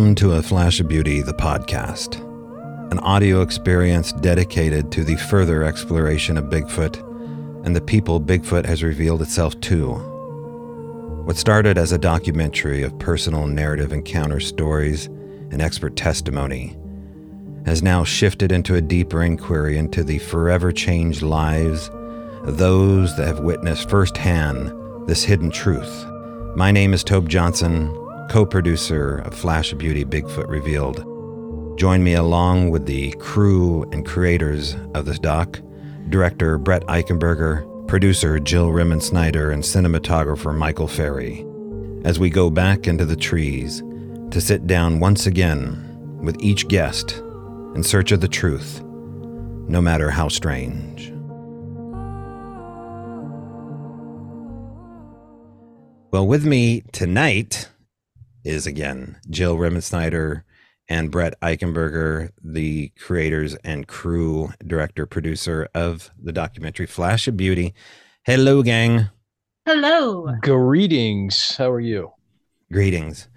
Welcome to A Flash of Beauty, the podcast, an audio experience dedicated to the further exploration of Bigfoot and the people Bigfoot has revealed itself to. What started as a documentary of personal narrative encounter stories and expert testimony has now shifted into a deeper inquiry into the forever changed lives of those that have witnessed firsthand this hidden truth. My name is Tobe Johnson, co producer of Flash of Beauty Bigfoot Revealed. Join me along with the crew and creators of this doc director Brett Eichenberger, producer Jill Remensnyder, and cinematographer Michael Ferry as we go back into the trees to sit down once again with each guest in search of the truth, no matter how strange. Well, with me tonight is again Jill Remensnyder and Brett Eichenberger, the creators and crew director producer of the documentary Flash of Beauty. Hello, gang. Hello. Greetings. How are you? Greetings.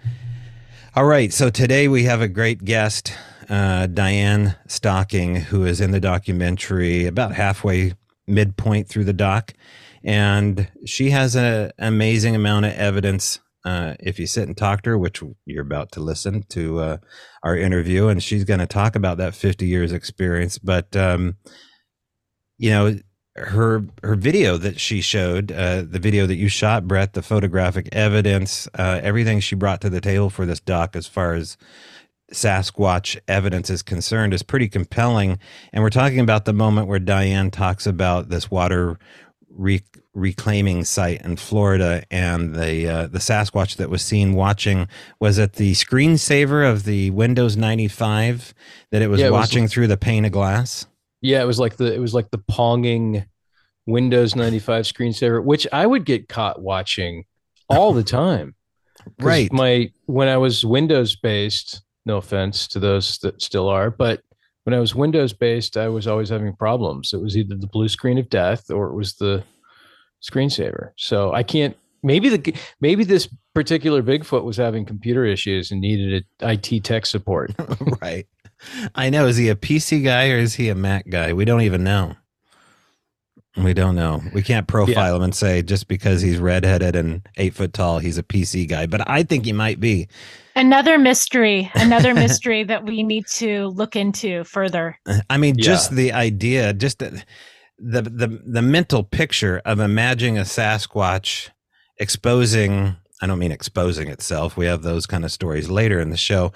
All right. So today we have a great guest, uh, Diane Stocking, who is in the documentary about halfway midpoint through the doc. And she has an amazing amount of evidence uh, if you sit and talk to her, which you're about to listen to uh, our interview, and she's going to talk about that 50 years experience. But um, you know, her her video that she showed, uh, the video that you shot, Brett, the photographic evidence, uh, everything she brought to the table for this doc, as far as Sasquatch evidence is concerned, is pretty compelling. And we're talking about the moment where Diane talks about this water re- reclaiming site in Florida, and the uh, the Sasquatch that was seen watching was it the screensaver of the Windows ninety five that it was yeah, it watching was, through the pane of glass. Yeah, it was like the it was like the ponging Windows ninety five screensaver, which I would get caught watching all the time. right. My when I was Windows based, no offense to those that still are, but when I was Windows based, I was always having problems. It was either the blue screen of death or it was the screensaver. So I can't. Maybe the maybe this particular Bigfoot was having computer issues and needed IT tech support. right. I know. Is he a PC guy or is he a Mac guy? We don't even know. We don't know. We can't profile yeah. him and say just because he's redheaded and eight foot tall, he's a PC guy. But I think he might be. Another mystery, another mystery that we need to look into further. I mean, yeah. just the idea, just the, the the the mental picture of imagining a Sasquatch exposing. I don't mean exposing itself. We have those kind of stories later in the show.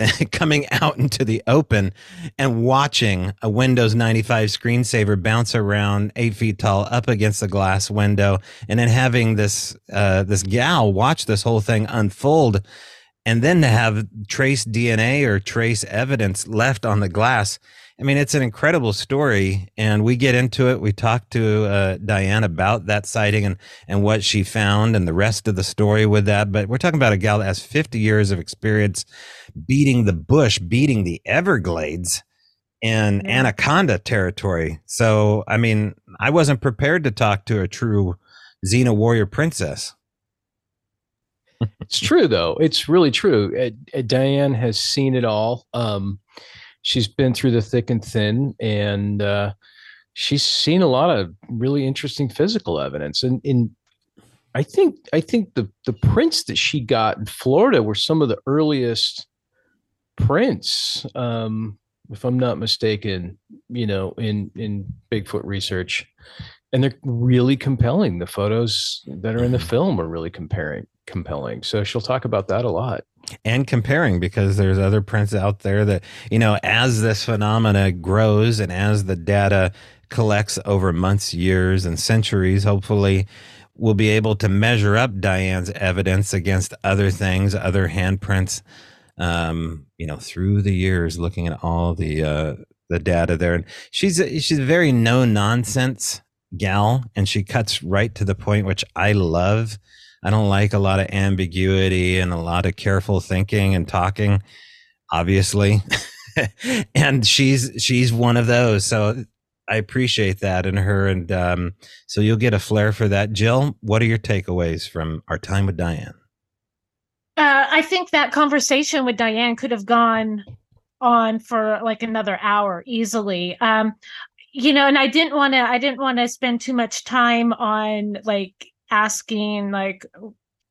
coming out into the open and watching a Windows 95 screensaver bounce around eight feet tall up against the glass window, and then having this uh, this gal watch this whole thing unfold, and then to have trace DNA or trace evidence left on the glass. I mean, it's an incredible story, and we get into it. We talk to uh, Diane about that sighting and and what she found, and the rest of the story with that. But we're talking about a gal that has 50 years of experience beating the bush, beating the Everglades in yeah. anaconda territory. So, I mean, I wasn't prepared to talk to a true Xena warrior princess. it's true, though. It's really true. Uh, uh, Diane has seen it all. Um, she's been through the thick and thin, and uh, she's seen a lot of really interesting physical evidence. And in I think I think the the prints that she got in Florida were some of the earliest prints, um, if I'm not mistaken, you know, in in Bigfoot research, and they're really compelling. The photos that are in the mm-hmm. film are really comparing compelling. So she'll talk about that a lot and comparing because there's other prints out there that you know as this phenomena grows and as the data collects over months years and centuries hopefully we'll be able to measure up diane's evidence against other things other handprints um, you know, through the years, looking at all the uh, the data there, and she's a, she's a very no nonsense gal, and she cuts right to the point, which I love. I don't like a lot of ambiguity and a lot of careful thinking and talking, obviously. and she's she's one of those. So I appreciate that in her, and um, so you'll get a flair for that. Jill, what are your takeaways from our time with Diane? Uh, I think that conversation with Diane could have gone on for like another hour easily. Um, you know, and I didn't want to. I didn't want to spend too much time on like asking like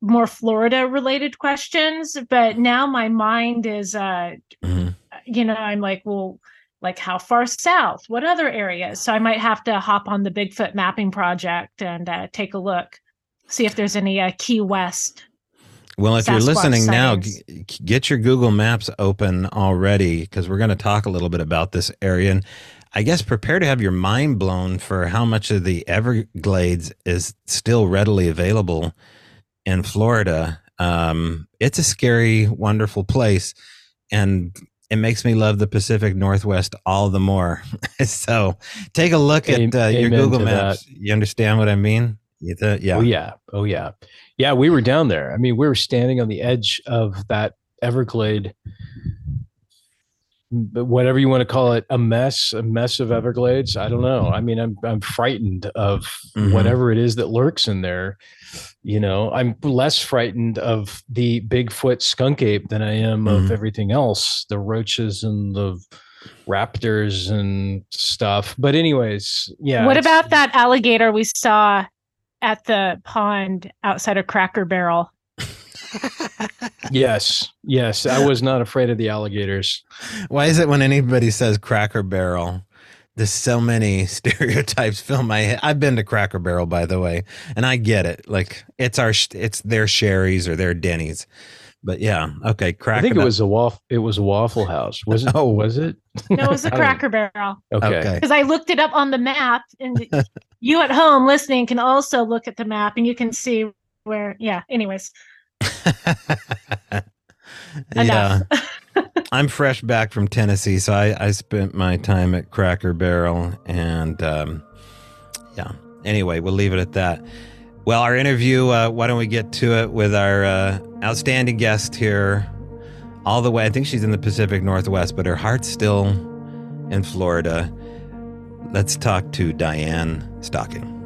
more Florida related questions, but now my mind is, uh, mm-hmm. you know, I'm like, well, like how far south? What other areas? So I might have to hop on the Bigfoot mapping project and uh, take a look, see if there's any uh, Key West well, if Sasquatch you're listening sightings. now, g- get your Google Maps open already because we're going to talk a little bit about this area. And I guess prepare to have your mind blown for how much of the Everglades is still readily available in Florida. Um, it's a scary, wonderful place. And it makes me love the Pacific Northwest all the more. so take a look at uh, your Google Maps. That. You understand what I mean? yeah. Oh, yeah. Oh, yeah. Yeah, we were down there. I mean, we were standing on the edge of that Everglade, whatever you want to call it, a mess, a mess of Everglades. I don't know. I mean, I'm I'm frightened of mm-hmm. whatever it is that lurks in there. You know, I'm less frightened of the Bigfoot skunk ape than I am mm-hmm. of everything else, the roaches and the raptors and stuff. But anyways, yeah. What about that alligator we saw at the pond outside of Cracker Barrel. yes, yes, I was not afraid of the alligators. Why is it when anybody says Cracker Barrel, there's so many stereotypes fill my head. I've been to Cracker Barrel, by the way, and I get it. Like it's our, it's their Shari's or their Denny's. But yeah, okay. Cracker. I think it was a waffle. It was a Waffle House. Was it? Oh, was it? No, it was a Cracker Barrel. Okay. Because I looked it up on the map, and you at home listening can also look at the map, and you can see where. Yeah. Anyways. Yeah. I'm fresh back from Tennessee, so I, I spent my time at Cracker Barrel, and um, yeah. Anyway, we'll leave it at that. Well, our interview, uh, why don't we get to it with our uh, outstanding guest here, all the way. I think she's in the Pacific Northwest, but her heart's still in Florida. Let's talk to Diane Stocking.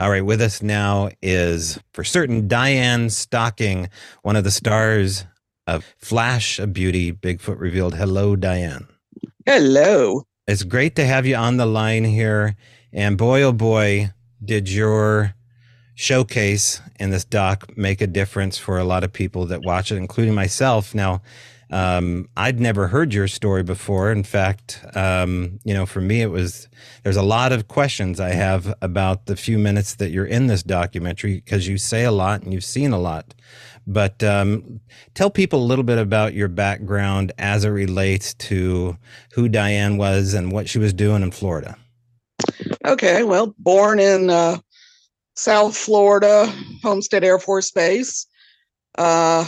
All right, with us now is for certain Diane Stocking, one of the stars of flash of beauty. Bigfoot revealed. Hello, Diane. Hello. It's great to have you on the line here. And boy, oh boy, did your showcase in this doc make a difference for a lot of people that watch it, including myself. Now, um, I'd never heard your story before. In fact, um, you know, for me, it was there's a lot of questions I have about the few minutes that you're in this documentary because you say a lot and you've seen a lot. But um, tell people a little bit about your background as it relates to who Diane was and what she was doing in Florida. Okay, well, born in uh, South Florida, Homestead Air Force Base. Uh,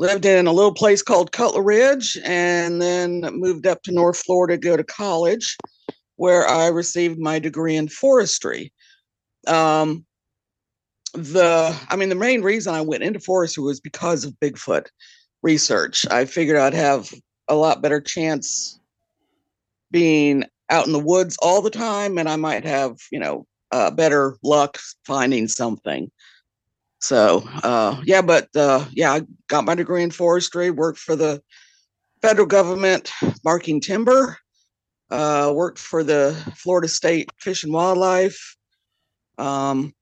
lived in a little place called Cutler Ridge and then moved up to North Florida to go to college, where I received my degree in forestry. Um, the i mean the main reason i went into forestry was because of bigfoot research i figured i'd have a lot better chance being out in the woods all the time and i might have you know uh, better luck finding something so uh, yeah but uh, yeah i got my degree in forestry worked for the federal government marking timber uh, worked for the florida state fish and wildlife um,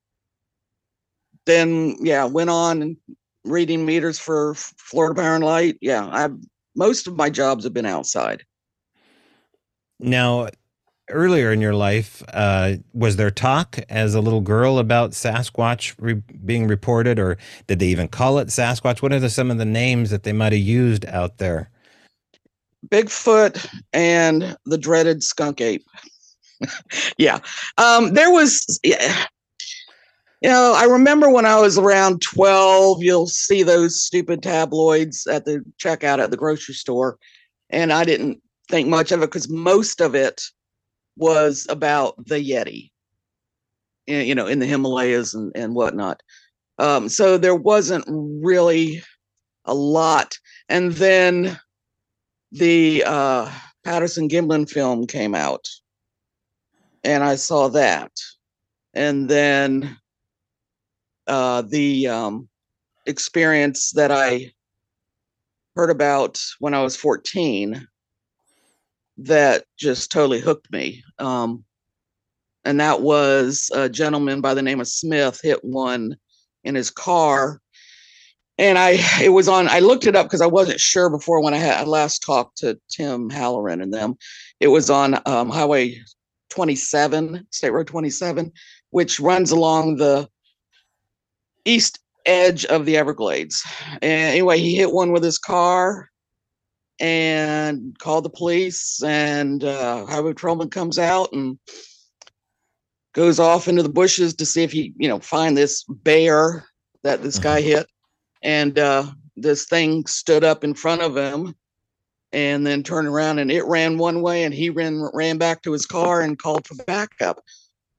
then yeah, went on and reading meters for Florida Power and Light. Yeah, I most of my jobs have been outside. Now, earlier in your life, uh, was there talk as a little girl about Sasquatch re- being reported, or did they even call it Sasquatch? What are the, some of the names that they might have used out there? Bigfoot and the dreaded skunk ape. yeah, um, there was. Yeah, you know, I remember when I was around 12, you'll see those stupid tabloids at the checkout at the grocery store. And I didn't think much of it because most of it was about the Yeti, you know, in the Himalayas and, and whatnot. Um, so there wasn't really a lot. And then the uh, Patterson Gimlin film came out. and I saw that. And then uh, the um, experience that I heard about when I was 14 that just totally hooked me. Um, and that was a gentleman by the name of Smith hit one in his car. And I, it was on, I looked it up because I wasn't sure before when I had I last talked to Tim Halloran and them. It was on um, Highway 27, State Road 27, which runs along the east edge of the Everglades. And anyway, he hit one with his car and called the police and uh, highway patrolman comes out and goes off into the bushes to see if he you know find this bear that this guy hit. And uh, this thing stood up in front of him and then turned around and it ran one way and he ran ran back to his car and called for backup.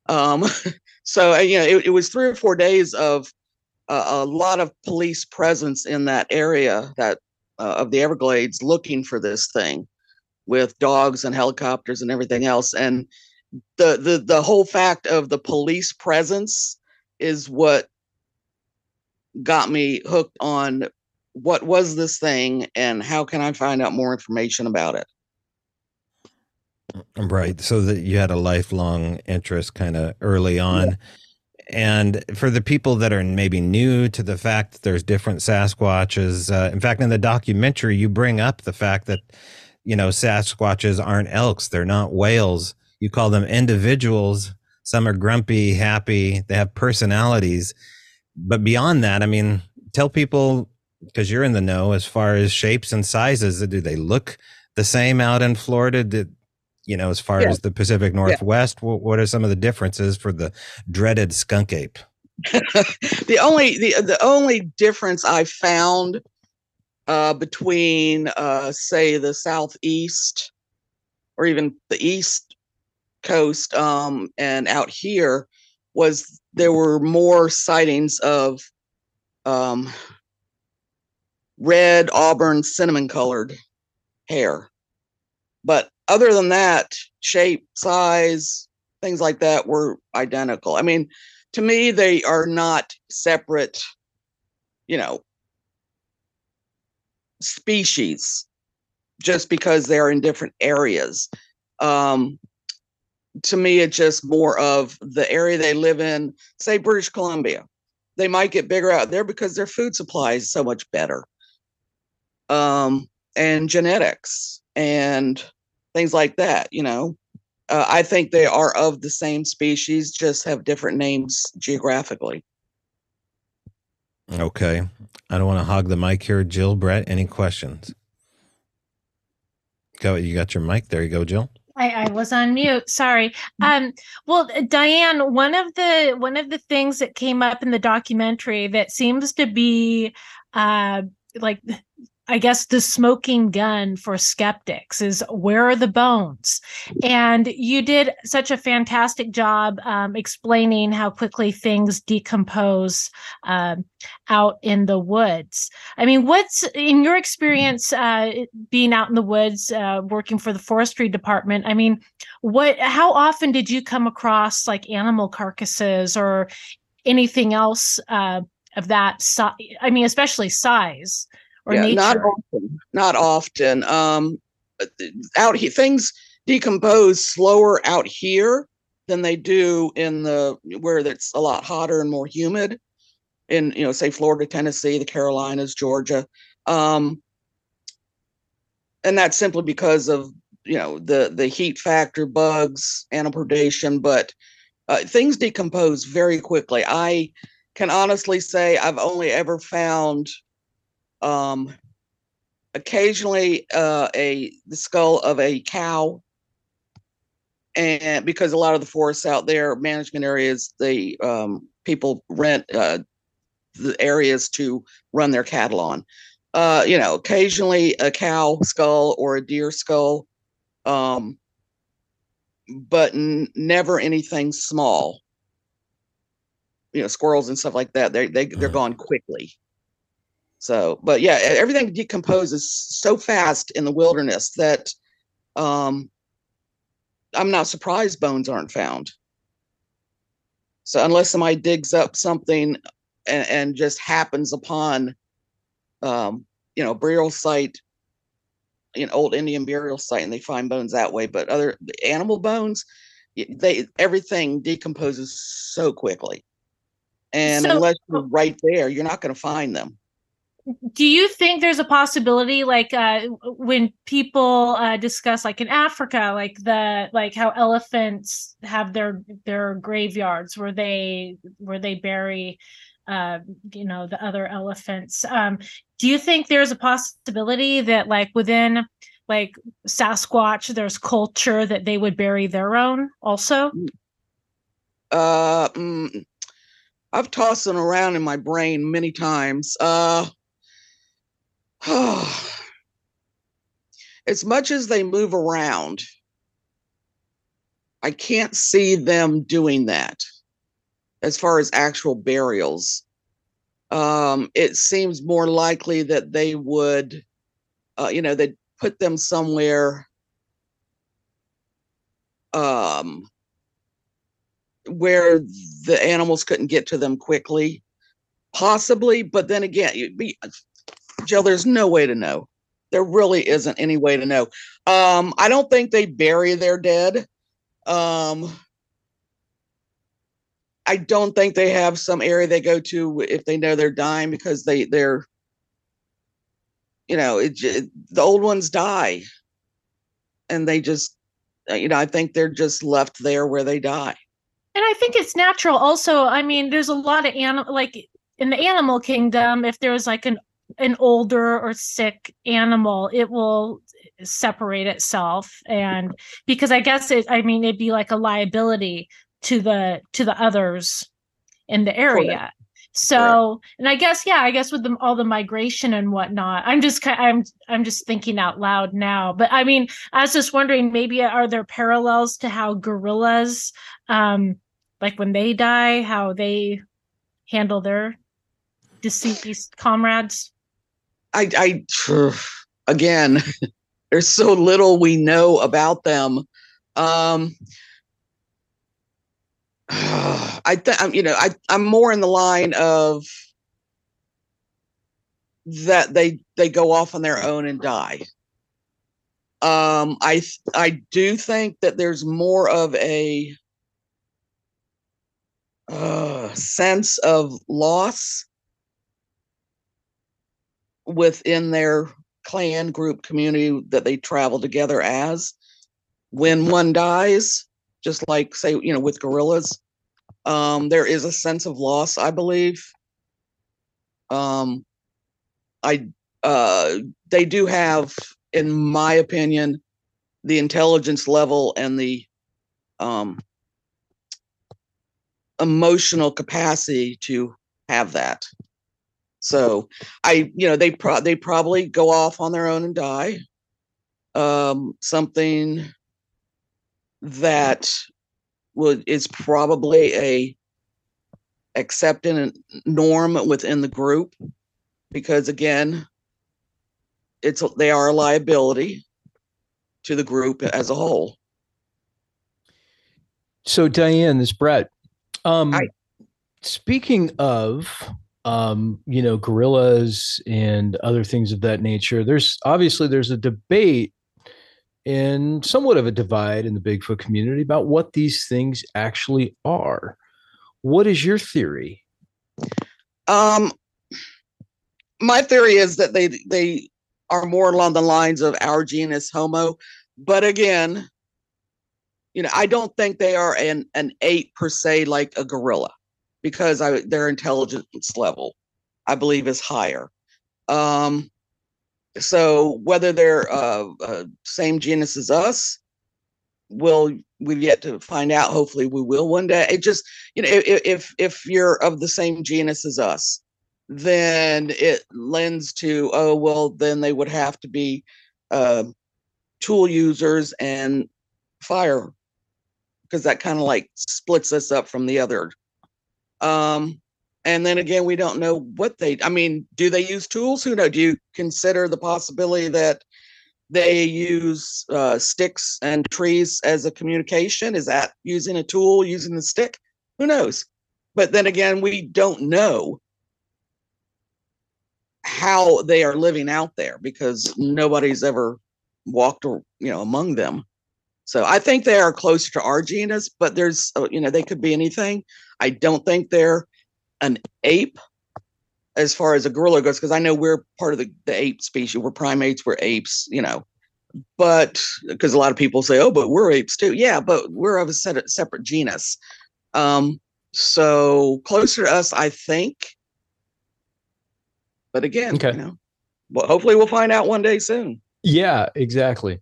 Um, so uh, you know it, it was three or four days of uh, a lot of police presence in that area that uh, of the Everglades looking for this thing with dogs and helicopters and everything else. And the the the whole fact of the police presence is what got me hooked on what was this thing and how can I find out more information about it. Right. So that you had a lifelong interest kind of early on. Yeah. And for the people that are maybe new to the fact that there's different Sasquatches, uh, in fact, in the documentary, you bring up the fact that, you know, Sasquatches aren't elks, they're not whales. You call them individuals. Some are grumpy, happy, they have personalities. But beyond that, I mean, tell people, because you're in the know as far as shapes and sizes, do they look the same out in Florida? Did, you know, as far yeah. as the Pacific Northwest? Yeah. What, what are some of the differences for the dreaded skunk ape? the only the the only difference I found uh, between uh, say the southeast or even the east coast um, and out here was there were more sightings of um, red auburn cinnamon colored hair but other than that, shape, size, things like that were identical. I mean, to me, they are not separate, you know, species just because they're in different areas. Um, to me, it's just more of the area they live in, say British Columbia. They might get bigger out there because their food supply is so much better. Um, and genetics and things like that, you know. Uh, I think they are of the same species, just have different names geographically. Okay. I don't want to hog the mic here. Jill, Brett, any questions? Go, you got your mic. There you go, Jill. I, I, was on mute. Sorry. Um, well, Diane, one of the one of the things that came up in the documentary that seems to be uh, like I guess the smoking gun for skeptics is where are the bones? And you did such a fantastic job um, explaining how quickly things decompose um, out in the woods. I mean, what's in your experience uh, being out in the woods, uh, working for the forestry department? I mean, what? How often did you come across like animal carcasses or anything else uh, of that? size? I mean, especially size or yeah, nature? Not often. Not often. Um, out here, things decompose slower out here than they do in the where it's a lot hotter and more humid. In you know, say Florida, Tennessee, the Carolinas, Georgia, um, and that's simply because of you know the the heat factor, bugs, animal predation. But uh, things decompose very quickly. I can honestly say I've only ever found um, occasionally uh, a the skull of a cow. And because a lot of the forests out there management areas they um, people rent uh, the areas to run their cattle on. Uh, you know occasionally a cow skull or a deer skull um, but n- never anything small. You know squirrels and stuff like that they, they they're mm. gone quickly so, but yeah, everything decomposes so fast in the wilderness that um, I'm not surprised bones aren't found. So unless somebody digs up something and, and just happens upon, um, you know, burial site, an old Indian burial site, and they find bones that way. But other animal bones, they everything decomposes so quickly, and So- unless you're right there, you're not going to find them. Do you think there's a possibility like uh when people uh discuss like in africa like the like how elephants have their their graveyards where they where they bury uh you know the other elephants um do you think there's a possibility that like within like sasquatch there's culture that they would bury their own also Uh, mm, I've tossed them around in my brain many times. Uh, as much as they move around, I can't see them doing that as far as actual burials. Um, it seems more likely that they would, uh, you know, they'd put them somewhere um, where the animals couldn't get to them quickly, possibly. But then again, you'd be, Jill, there's no way to know. There really isn't any way to know. Um, I don't think they bury their dead. Um, I don't think they have some area they go to if they know they're dying because they they're, you know, it, the old ones die, and they just, uh, you know, I think they're just left there where they die. And I think it's natural also. I mean, there's a lot of animal like in the animal kingdom, if there's like an an older or sick animal, it will separate itself and because I guess it I mean it'd be like a liability to the to the others in the area. So, and I guess yeah, I guess with the, all the migration and whatnot, I'm just I'm I'm just thinking out loud now. But I mean, I was just wondering, maybe are there parallels to how gorillas, um, like when they die, how they handle their deceased comrades? I, I, again, there's so little we know about them. Um, I think, you know, I, I'm more in the line of that they, they go off on their own and die. Um, I, I do think that there's more of a, uh, sense of loss within their clan group community that they travel together as. When one dies just like say you know with gorillas um there is a sense of loss i believe. Um i uh they do have in my opinion the intelligence level and the um emotional capacity to have that so I, you know, they pro they probably go off on their own and die. Um, something that would is probably a accepted norm within the group because again, it's they are a liability to the group as a whole. So Diane, this Brett. Um speaking of um, you know, gorillas and other things of that nature, there's obviously there's a debate and somewhat of a divide in the Bigfoot community about what these things actually are. What is your theory? Um, my theory is that they they are more along the lines of our genus Homo, but again, you know, I don't think they are an an ape per se like a gorilla, because I their intelligence level, I believe, is higher. Um, so whether they're uh, uh same genus as us, will we've yet to find out. Hopefully, we will one day. It just you know if if you're of the same genus as us then it lends to oh well then they would have to be uh, tool users and fire because that kind of like splits us up from the other um and then again we don't know what they i mean do they use tools who know do you consider the possibility that they use uh, sticks and trees as a communication. Is that using a tool, using the stick? Who knows? But then again, we don't know how they are living out there because nobody's ever walked or you know among them. So I think they are closer to our genus, but there's uh, you know they could be anything. I don't think they're an ape as far as a gorilla goes, because I know we're part of the, the ape species. We're primates, we're apes, you know. But because a lot of people say, oh, but we're apes too. Yeah, but we're of a set, separate genus. Um, so closer to us, I think. But again, Okay. you know, well, hopefully we'll find out one day soon. Yeah, exactly.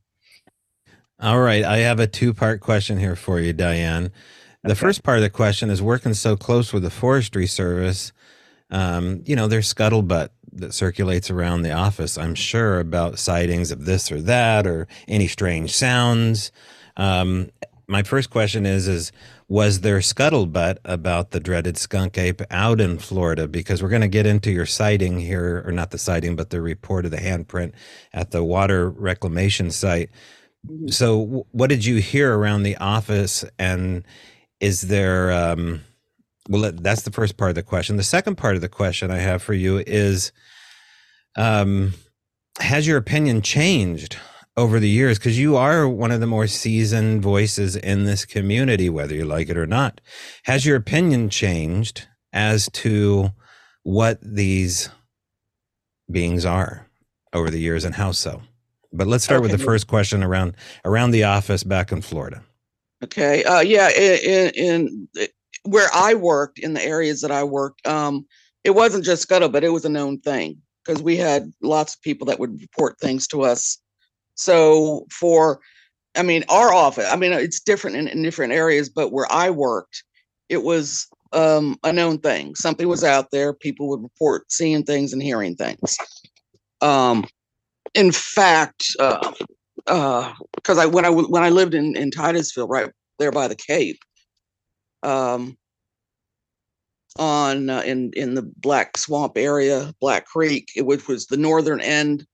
All right. I have a two part question here for you, Diane. The Okay. first part of the question is working so close with the Forestry Service. Um, you know, there's scuttlebutt that circulates around the office, I'm sure, about sightings of this or that or any strange sounds. Um, my first question is is was there scuttlebutt about the dreaded skunk ape out in Florida? Because we're going to get into your sighting here, or not the sighting, but the report of the handprint at the water reclamation site. So, what did you hear around the office? And is there, um, well, that's the first part of the question. The second part of the question I have for you is um, Has your opinion changed over the years? Because you are one of the more seasoned voices in this community, whether you like it or not. Has your opinion changed as to what these beings are over the years and how so? But let's start with the first question around around the office back in Florida. Okay. Uh, yeah. In, in, in where I worked, in the areas that I worked, um, it wasn't just scuttle, but it was a known thing because we had lots of people that would report things to us. So for, I mean, our office, I mean, it's different in, in different areas, but where I worked, it was um, a known thing. Something was out there. People would report seeing things and hearing things. Um, in fact, uh, uh, because I when I when I lived in in Titusville, right there by the Cape, um, on uh, in in the Black Swamp area, Black Creek, which was the northern end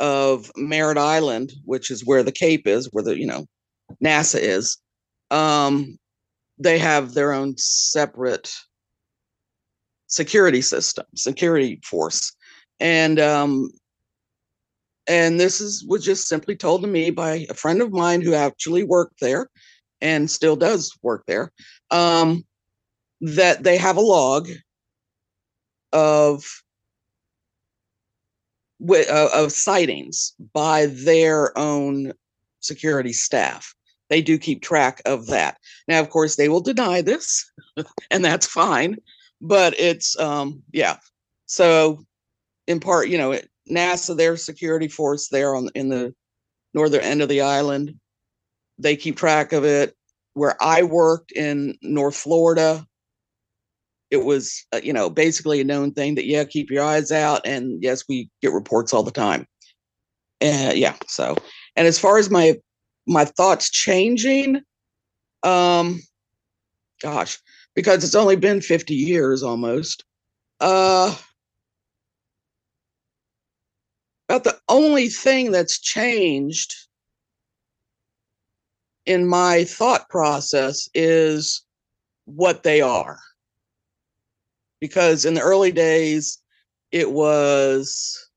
of Merritt Island, which is where the Cape is, where the you know NASA is. Um, they have their own separate security system, security force, and um, and this is was just simply told to me by a friend of mine who actually worked there and still does work there um, that they have a log of uh, of sightings by their own security staff. They do keep track of that. Now of course they will deny this and that's fine but it's um yeah. So in part you know it, NASA, their security force there on in the northern end of the island, they keep track of it. Where I worked in North Florida, it was uh, you know basically a known thing that yeah, keep your eyes out, and yes, we get reports all the time. And yeah, so and as far as my my thoughts changing, um, gosh, because it's only been fifty years almost. Uh, about the only thing that's changed in my thought process is what they are. Because in the early days, it was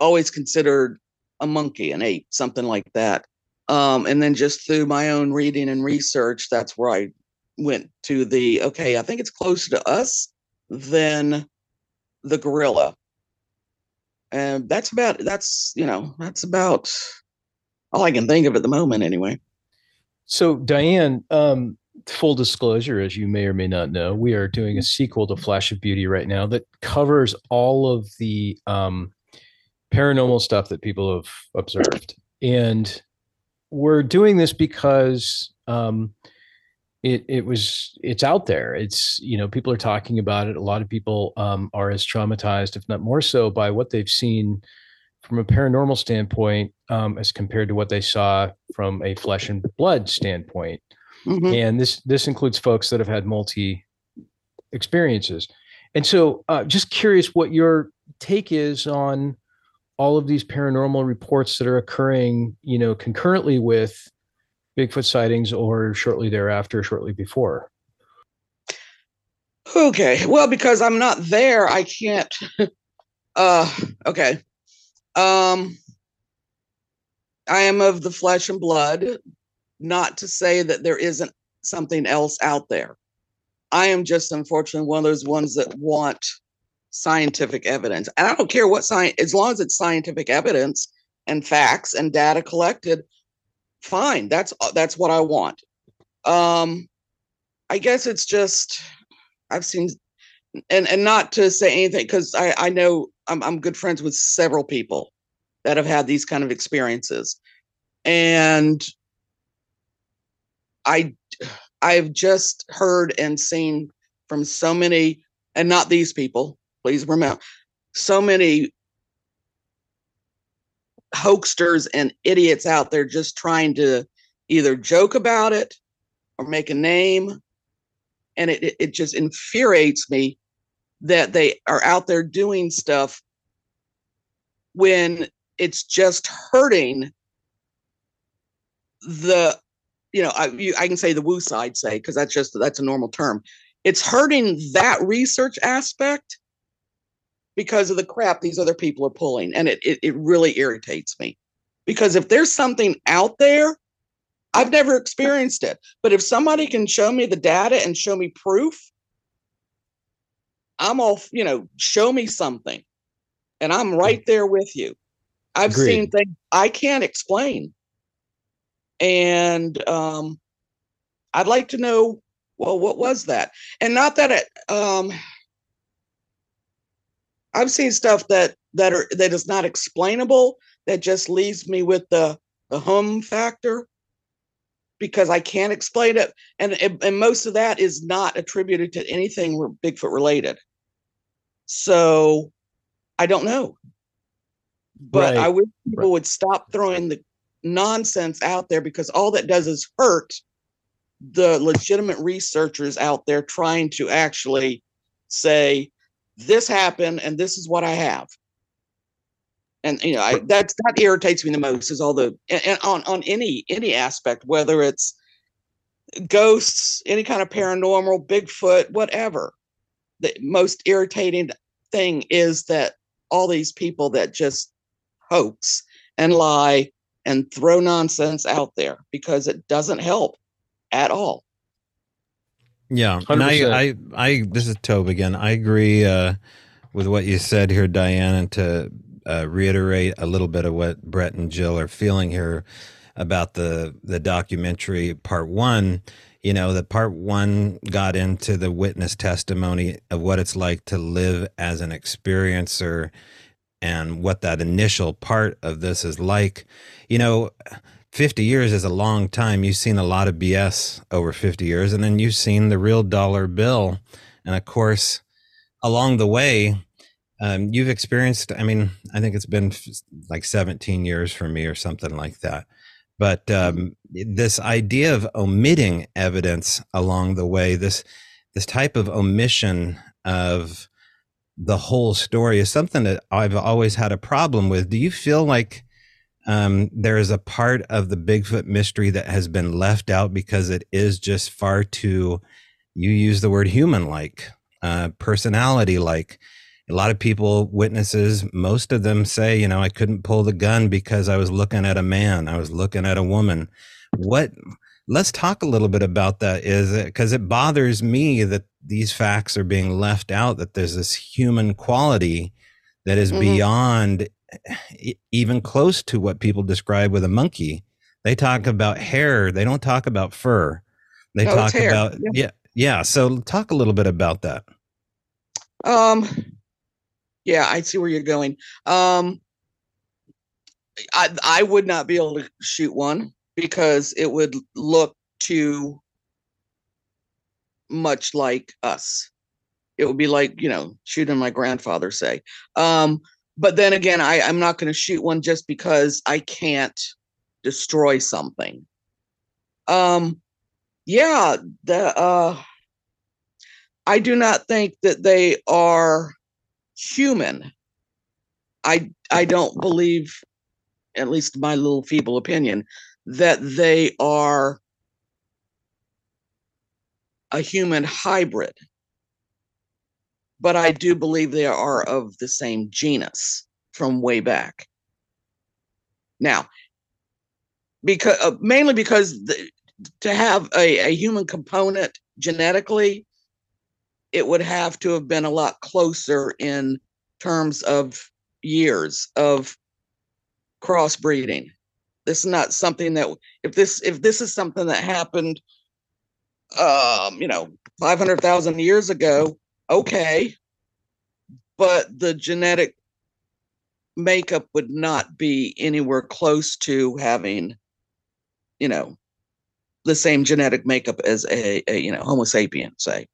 always considered a monkey, an ape, something like that. Um, and then just through my own reading and research, that's where I went to the okay, I think it's closer to us than the gorilla and that's about that's you know that's about all i can think of at the moment anyway So, Diane, um, full disclosure, as you may or may not know, we are doing a sequel to Flash of Beauty right now that covers all of the um, paranormal stuff that people have observed. And we're doing this because um, it it was it's out there. It's you know people are talking about it. A lot of people um, are as traumatized, if not more so, by what they've seen from a paranormal standpoint um, as compared to what they saw from a flesh and blood standpoint. Mhm. And this this includes folks that have had multi experiences. And so, uh, just curious what your take is on all of these paranormal reports that are occurring, you know, concurrently with Bigfoot sightings or shortly thereafter, shortly before? Okay. Well, because I'm not there, I can't. uh, okay. Um, I am of the flesh and blood, not to say that there isn't something else out there. I am just unfortunately one of those ones that want scientific evidence. And I don't care what science, as long as it's scientific evidence and facts and data collected, fine. That's that's what I want. Um, I guess it's just I've seen, and and not to say anything because I I know I'm I'm good friends with several people that have had these kind of experiences, and I I've just heard and seen from so many, and not these people. Please remember, so many hoaxers and idiots out there just trying to either joke about it or make a name. And it, it just infuriates me that they are out there doing stuff when it's just hurting the you know I, you, I can say the woo side say because that's just that's a normal term. It's hurting that research aspect because of the crap these other people are pulling and it, it, it really irritates me because if there's something out there I've never experienced it. But if somebody can show me the data and show me proof, I'm all, you know, show me something. And I'm right there with you. I've Agreed. seen things I can't explain. And um I'd like to know, well, what was that? And not that it um I've seen stuff that that are that is not explainable that just leaves me with the the hum factor because I can't explain it. And, and most of that is not attributed to anything Bigfoot related. So I don't know. But right. I wish people right. would stop throwing the nonsense out there because all that does is hurt the legitimate researchers out there trying to actually say, this happened and this is what I have. And you know I, that's that irritates me the most is all the and on on any any aspect whether it's ghosts any kind of paranormal bigfoot whatever. The most irritating thing is that all these people that just hoax and lie and throw nonsense out there because it doesn't help at all yeah and I, I i this is tobe again i agree uh with what you said here diane and to uh, reiterate a little bit of what Brett and Jill are feeling here about the the documentary part one. You know, the part one got into the witness testimony of what it's like to live as an experiencer and what that initial part of this is like. You know, 50 years is a long time. You've seen a lot of BS over 50 years, and then you've seen the real dollar bill. And of course, along the way, um, you've experienced i mean i think it's been like 17 years for me or something like that but um, this idea of omitting evidence along the way this this type of omission of the whole story is something that i've always had a problem with do you feel like um, there is a part of the bigfoot mystery that has been left out because it is just far too you use the word human like uh, personality like a lot of people witnesses most of them say you know i couldn't pull the gun because i was looking at a man. I was looking at a woman. What let's talk a little bit about that. Is it because it bothers me that these facts are being left out that there's this human quality that is mm-hmm. beyond even close to what people describe with a monkey they talk about hair they don't talk about fur they no, talk about yeah. yeah yeah so talk a little bit about that um yeah, I see where you're going. Um, I I would not be able to shoot one because it would look too much like us. It would be like you know shooting my grandfather say. Um, but then again, I I'm not going to shoot one just because I can't destroy something. Um, yeah, the uh, I do not think that they are human. I I don't believe, at least my little feeble opinion, that they are a human hybrid. But I do believe they are of the same genus from way back. Now, because uh, mainly because the, to have a, a human component genetically, it would have to have been a lot closer in terms of years of crossbreeding. This is not something that if this if this is something that happened um, you know, 500,000 years ago, okay. But the genetic makeup would not be anywhere close to having, you know, the same genetic makeup as a, a you know Homo sapien, say.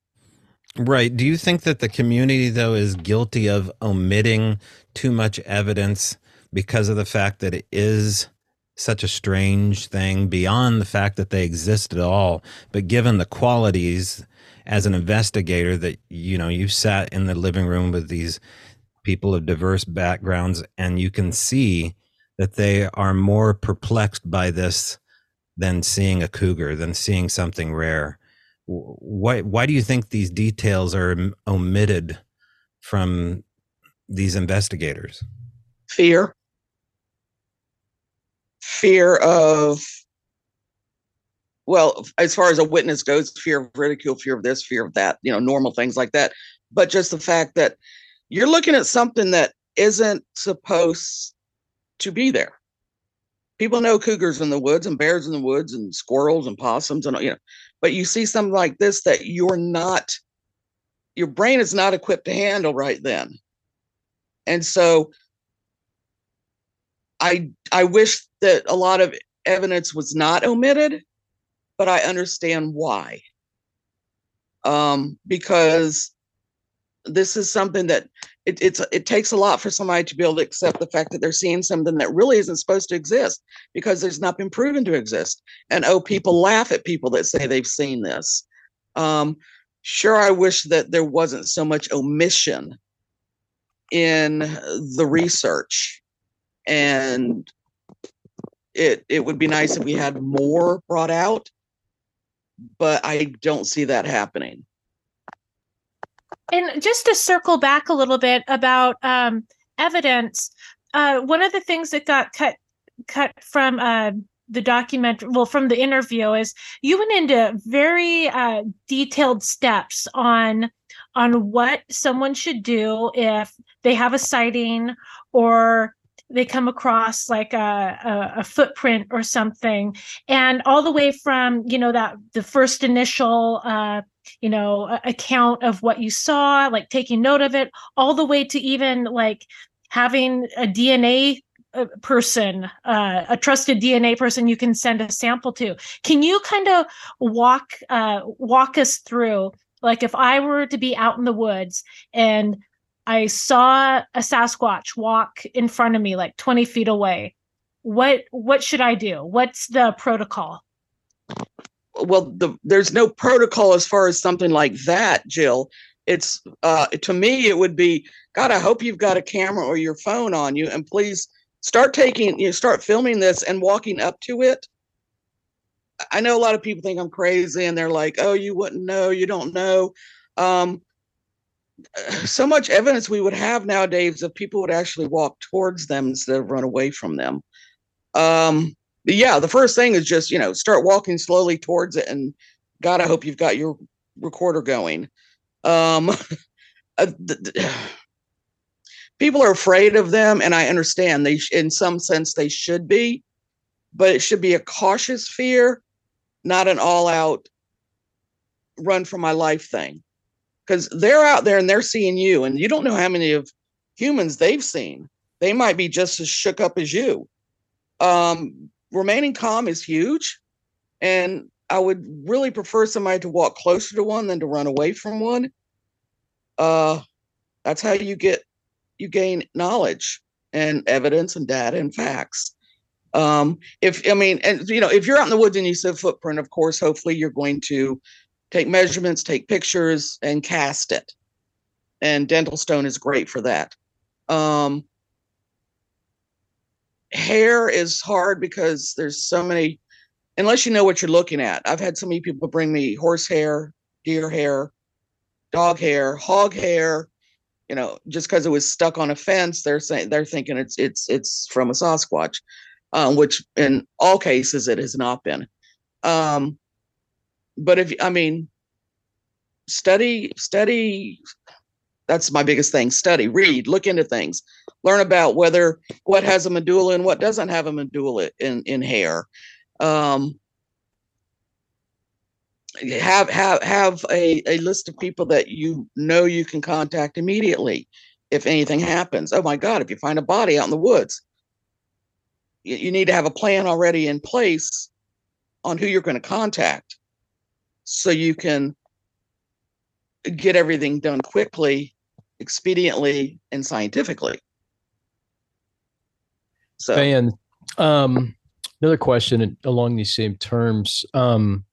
Right. Do you think that the community though is guilty of omitting too much evidence because of the fact that it is such a strange thing beyond the fact that they exist at all, but given the qualities as an investigator that you know you sat in the living room with these people of diverse backgrounds and you can see that they are more perplexed by this than seeing a cougar, than seeing something rare. Why why do you think these details are omitted from these investigators? Fear. Fear of well, as far as a witness goes, fear of ridicule, fear of this, fear of that, you know, normal things like that. But just the fact that you're looking at something that isn't supposed to be there. People know cougars in the woods and bears in the woods and squirrels and possums and you know but you see something like this that you're not your brain is not equipped to handle right then. And so i i wish that a lot of evidence was not omitted but i understand why um because this is something that it, it's it takes a lot for somebody to be able to accept the fact that they're seeing something that really isn't supposed to exist because it's not been proven to exist. And oh, people laugh at people that say they've seen this. Um, sure, I wish that there wasn't so much omission in the research, and it it would be nice if we had more brought out, but I don't see that happening. And just to circle back a little bit about um, evidence, uh, one of the things that got cut cut from uh, the document, well, from the interview, is you went into very uh, detailed steps on on what someone should do if they have a sighting or they come across like a, a, a, footprint or something. And all the way from you know that the first initial uh, you know account of what you saw like taking note of it all the way to even like having a dna uh, person uh, a trusted dna person you can send a sample to. Can you kind of walk uh, walk us through like if i were to be out in the woods and i saw a sasquatch walk in front of me like 20 feet away. What what should i do? What's the protocol? Well the, there's no protocol as far as something like that jill. It's uh to me it would be god i hope you've got a camera or your phone on you and please start taking you know, start filming this and walking up to it. I know a lot of people think i'm crazy and they're like oh you wouldn't know. You don't know. Um so much evidence we would have nowadays if people would actually walk towards them instead of run away from them um yeah, the first thing is just, you know, start walking slowly towards it. And God, I hope you've got your recorder going. Um, uh, people are afraid of them, and I understand they, in some sense, they should be, but it should be a cautious fear, not an all out run for my life thing. Because they're out there and they're seeing you, and you don't know how many of humans they've seen. They might be just as shook up as you. Um, remaining calm is huge. And I would really prefer somebody to walk closer to one than to run away from one. Uh, that's how you get you gain knowledge and evidence and data and facts. Um, if I mean, and you know, if you're out in the woods and you see a footprint, of course, hopefully you're going to take measurements, take pictures, and cast it. And dental stone is great for that. Um, hair is hard because there's so many unless you know what you're looking at. I've had so many people bring me horse hair, deer hair, dog hair, hog hair. You know, just because it was stuck on a fence, they're saying they're thinking it's it's it's from a Sasquatch, um, which in all cases it has not been. Um, but if I mean, study study. That's my biggest thing. Study, read, look into things, learn about whether what has a medulla and what doesn't have a medulla in in hair um, have have have a, a list of people that you know you can contact immediately if anything happens. Oh my God, if you find a body out in the woods, you, you need to have a plan already in place on who you're going to contact so you can get everything done quickly, expediently, and scientifically. So, and um, Another question along these same terms. Um,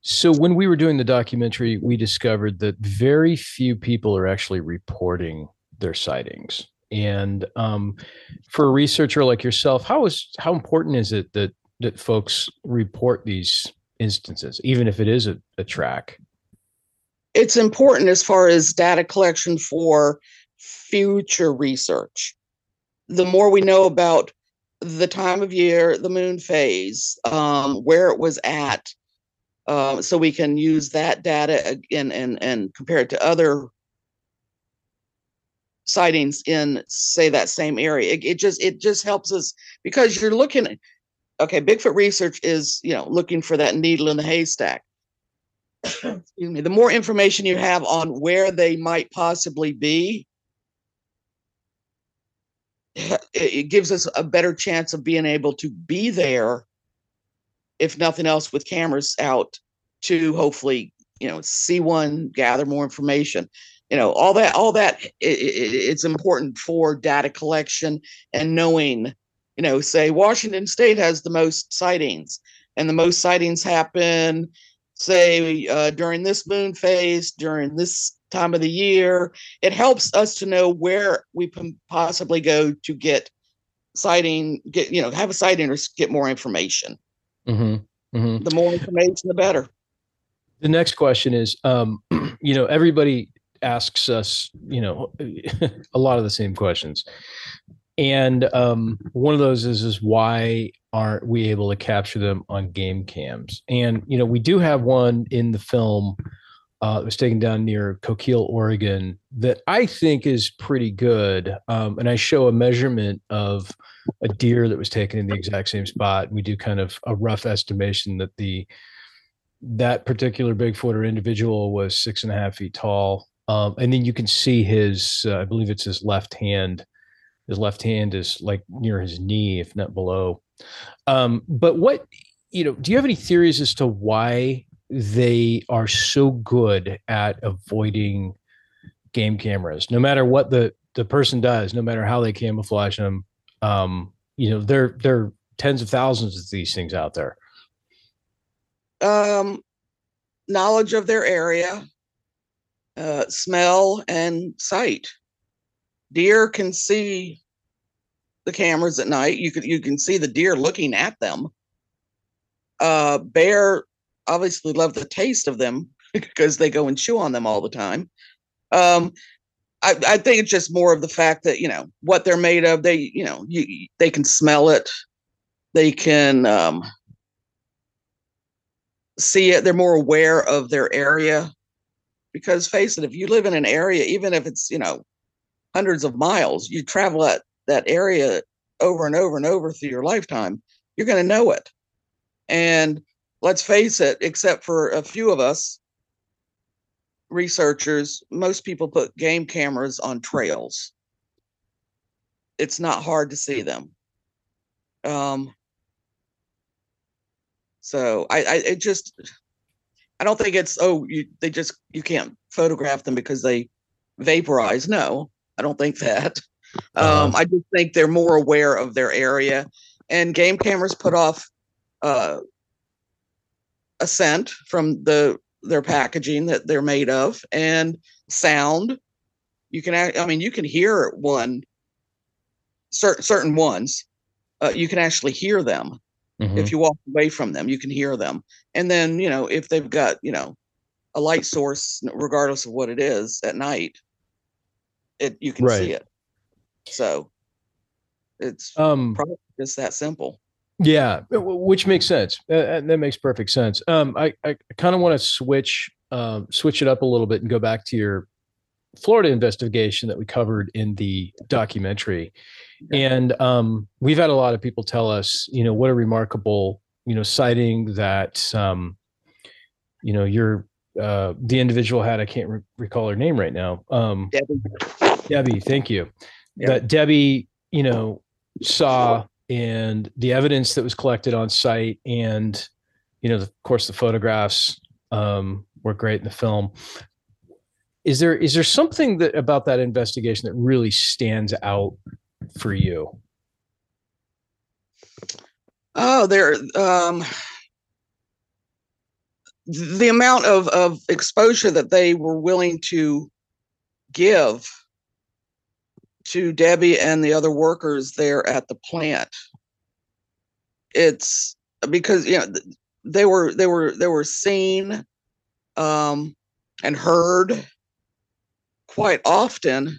so when we were doing the documentary, we discovered that very few people are actually reporting their sightings. And um, for a researcher like yourself, how is how important is it that that folks report these instances, even if it is a, a track? It's important as far as data collection for future research. The more we know about the time of year, the moon phase, um, where it was at, uh, so we can use that data and and and compare it to other sightings in say that same area. It, it just it just helps us because you're looking. Okay, Bigfoot research is you know looking for that needle in the haystack. Excuse me. The more information you have on where they might possibly be, it gives us a better chance of being able to be there if nothing else with cameras out to hopefully you know see one gather more information you know all that all that it, it, it's important for data collection and knowing you know say washington state has the most sightings and the most sightings happen say uh, during this moon phase during this time of the year. It helps us to know where we can possibly go to get sighting, get you know, have a sighting or get more information. Mm-hmm. Mm-hmm. The more information, the better. The next question is, um, you know, everybody asks us, you know, a lot of the same questions, and um, one of those is, is why aren't we able to capture them on game cams? And you know, we do have one in the film uh, it was taken down near Coquille, Oregon, that I think is pretty good. Um, and I show a measurement of a deer that was taken in the exact same spot. We do kind of a rough estimation that the that particular Bigfoot or individual was six and a half feet tall. Um, and then you can see his, uh, I believe it's his left hand. His left hand is like near his knee, if not below. Um, but what, you know, do you have any theories as to why they are so good at avoiding game cameras? No matter what the the person does no matter how they camouflage them um you know there there are tens of thousands of these things out there. Um knowledge of their area uh smell and sight deer can see the cameras at night you can you can see the deer looking at them uh bear obviously love the taste of them because they go and chew on them all the time. Um, I, I, think it's just more of the fact that you know what they're made of. They you know you, they can smell it, they can um, see it. They're more aware of their area because face it, if you live in an area, even if it's you know hundreds of miles, you travel that that area over and over and over through your lifetime, you're going to know it. And let's face it, except for a few of us researchers, most people put game cameras on trails. It's not hard to see them. Um, so I, I it just I don't think it's oh you they just you can't photograph them because they vaporize. No, I don't think that. Uh-huh. Um, I just think they're more aware of their area, and game cameras put off uh, a scent from the their packaging that they're made of and sound you can i mean you can hear one certain certain ones uh, you can actually hear them. Mhm. If you walk away from them, you can hear them. And then, you know, if they've got, you know, a light source, regardless of what it is at night, it you can Right. see it. So it's um, probably just that simple. Yeah, which makes sense. Uh, uh, that makes perfect sense. Um, I, I kind of want to switch um, switch it up a little bit and go back to your Florida investigation that we covered in the documentary. And um, we've had a lot of people tell us, you know, what a remarkable, you know, sighting that, um, you know, your uh, the individual had. I can't re- recall her name right now. Um, Debbie. Debbie, thank you. Yeah. That Debbie, you know, saw and the evidence that was collected on site and you know, of course the photographs um were great in the film. Is there is there something that about that investigation that really stands out for you? Oh, there um the amount of of exposure that they were willing to give to Debbie and the other workers there at the plant. It's because you know they were they were they were seen um and heard quite often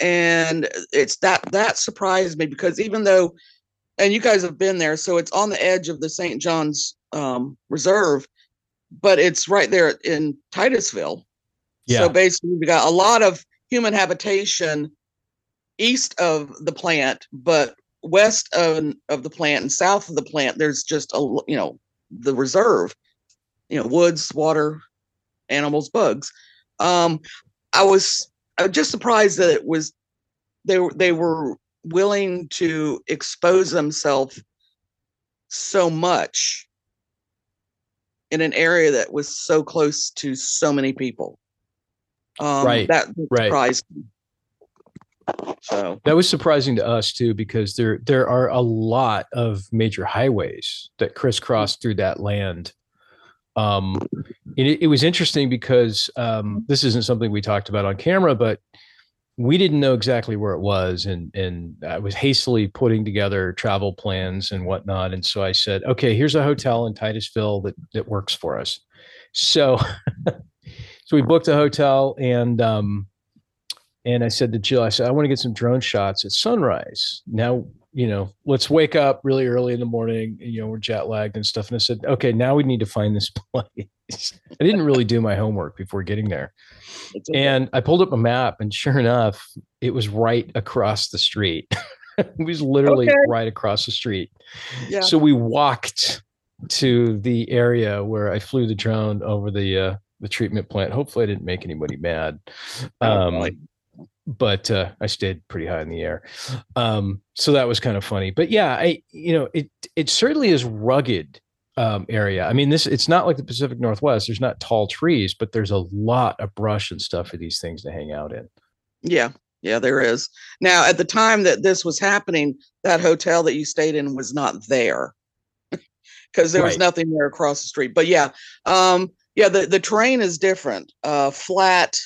and it's that that surprised me because even though and you guys have been there so it's on the edge of the st john's um, reserve but it's right there in titusville Yeah. so basically we got a lot of human habitation east of the plant but west of, of the plant and south of the plant there's just a you know the reserve you know woods water animals bugs um i was I was just surprised that it was they were they were willing to expose themselves so much in an area that was so close to so many people. Um, Right, That right. surprised me. So That was surprising to us too, because there there are a lot of major highways that crisscross through that land. Um, it, it was interesting because um, this isn't something we talked about on camera, but we didn't know exactly where it was, and and I was hastily putting together travel plans and whatnot. And so I said, okay, here's a hotel in Titusville that that works for us. So so we booked a hotel and um, and I said to Jill, I said, I want to get some drone shots at sunrise. Now, you know, let's wake up really early in the morning. You know, we're jet lagged and stuff. And I said, okay, now we need to find this place. I didn't really do my homework before getting there. And I pulled up a map, and sure enough, it was right across the street. it was literally Okay. right across the street. yeah, So we walked to the area where I flew the drone over the uh, the treatment plant. Hopefully, I didn't make anybody mad. Um, but uh, I stayed pretty high in the air. Um, so that was kind of funny. But yeah, I you know it it certainly is rugged um, area. I mean, this it's not like the Pacific Northwest. There's not tall trees, but there's a lot of brush and stuff for these things to hang out in. yeah, yeah, there is. Now, at the time that this was happening, that hotel that you stayed in was not there because there was nothing there across the street. But yeah, um, yeah, the, the terrain is different. Uh, flat,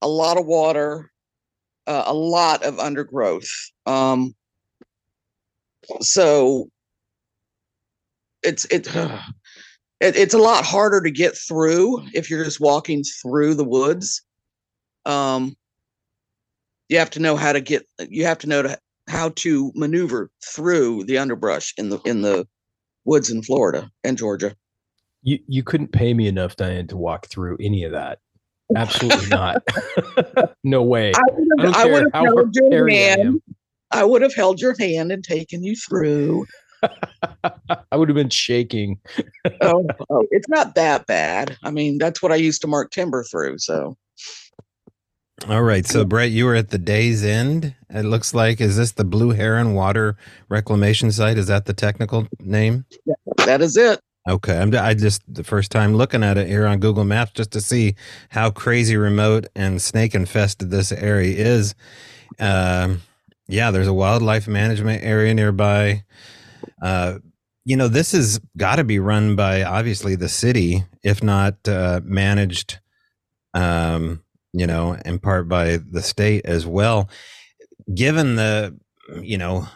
a lot of water, uh, a lot of undergrowth. Um, so it's it's it, it's a lot harder to get through if you're just walking through the woods. Um, you have to know how to get. You have to know to, how to maneuver through the underbrush in the in the woods in Florida and Georgia. You you couldn't pay me enough, Diane, to walk through any of that. Absolutely not. no way. I would have, I care would have held your hairy I hand. I would have held your hand and taken you through. I would have been shaking. oh, oh, it's not that bad. I mean, that's what I used to mark timber through. So All right. So, Brett, you were at the day's end. It looks like. Is this the Blue Heron Water Reclamation Site? Is that the technical name? that is it. Okay. I'm, I just the first time looking at it here on Google Maps just to see how crazy remote and snake infested this area is. Um, yeah, there's a wildlife management area nearby. Uh, you know, this has got to be run by obviously the city, if not uh, managed, um, you know, in part by the state as well. Given the you know,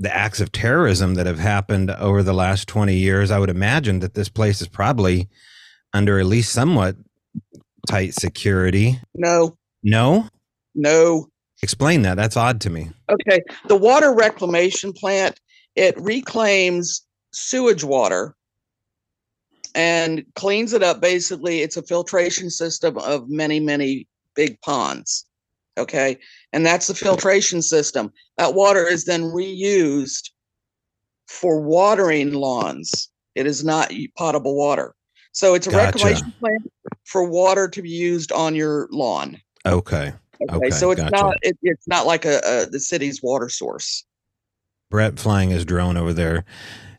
the acts of terrorism that have happened over the last 20 years, I would imagine that this place is probably under at least somewhat tight security. No, No? no. Explain that. That's odd to me. Okay, the water reclamation plant it reclaims sewage water and cleans it up. Basically, it's a filtration system of many, many big ponds. Okay, and that's the filtration system. That water is then reused for watering lawns. It is not potable water. So it's a Gotcha. reclamation plant for water to be used on your lawn. Okay. Okay, Okay, so it's gotcha. not it, it's not like a, a the city's water source. Brett flying his drone over there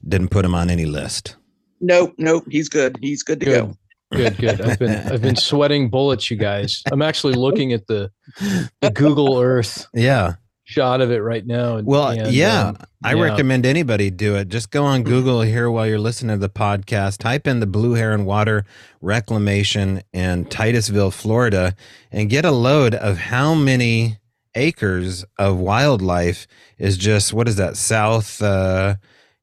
didn't put him on any list. Nope, nope, he's good. He's good to Good. go. Good, good. I've been I've been sweating bullets, you guys. I'm actually looking at the the Google Earth Yeah. shot of it right now. And, Well, and, yeah. um, I yeah. recommend anybody do it. Just go on Google here while you're listening to the podcast. Type in the Blue Heron Water Reclamation in Titusville, Florida, and get a load of how many acres of wildlife is just what is that south uh,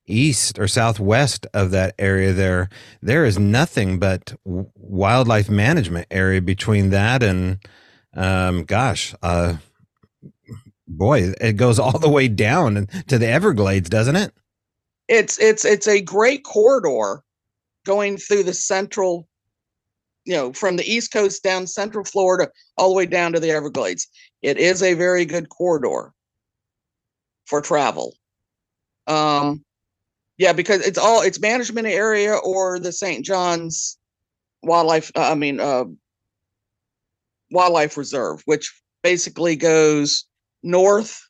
east or southwest of that area there. There is nothing but wildlife management area between that and um, gosh, uh, boy, it goes all the way down to the Everglades, doesn't it? It's it's it's a great corridor going through the central, you know, from the East Coast down central Florida all the way down to the Everglades. It is a very good corridor for travel. Um yeah, because it's all it's management area or the St. John's wildlife uh, I mean uh wildlife reserve, which basically goes north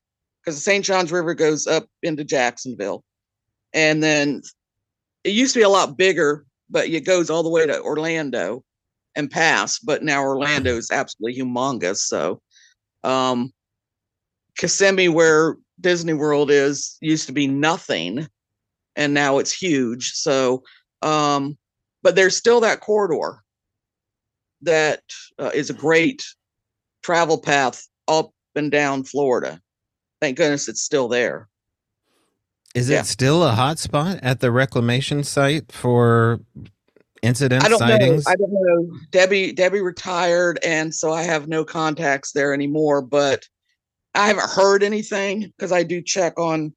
because the St. John's River goes up into Jacksonville. And then it used to be a lot bigger, but it goes all the way to Orlando and past. But now Orlando is absolutely humongous. So, um, Kissimmee, where Disney World is, used to be nothing, and now it's huge. So, um, but there's still that corridor that uh, is a great travel path up and down Florida. Thank goodness it's still there. Is Yeah. it still a hot spot at the reclamation site for incident I don't sightings? know. I don't know. Debbie Debbie retired, and so I have no contacts there anymore. But I haven't heard anything because I do check on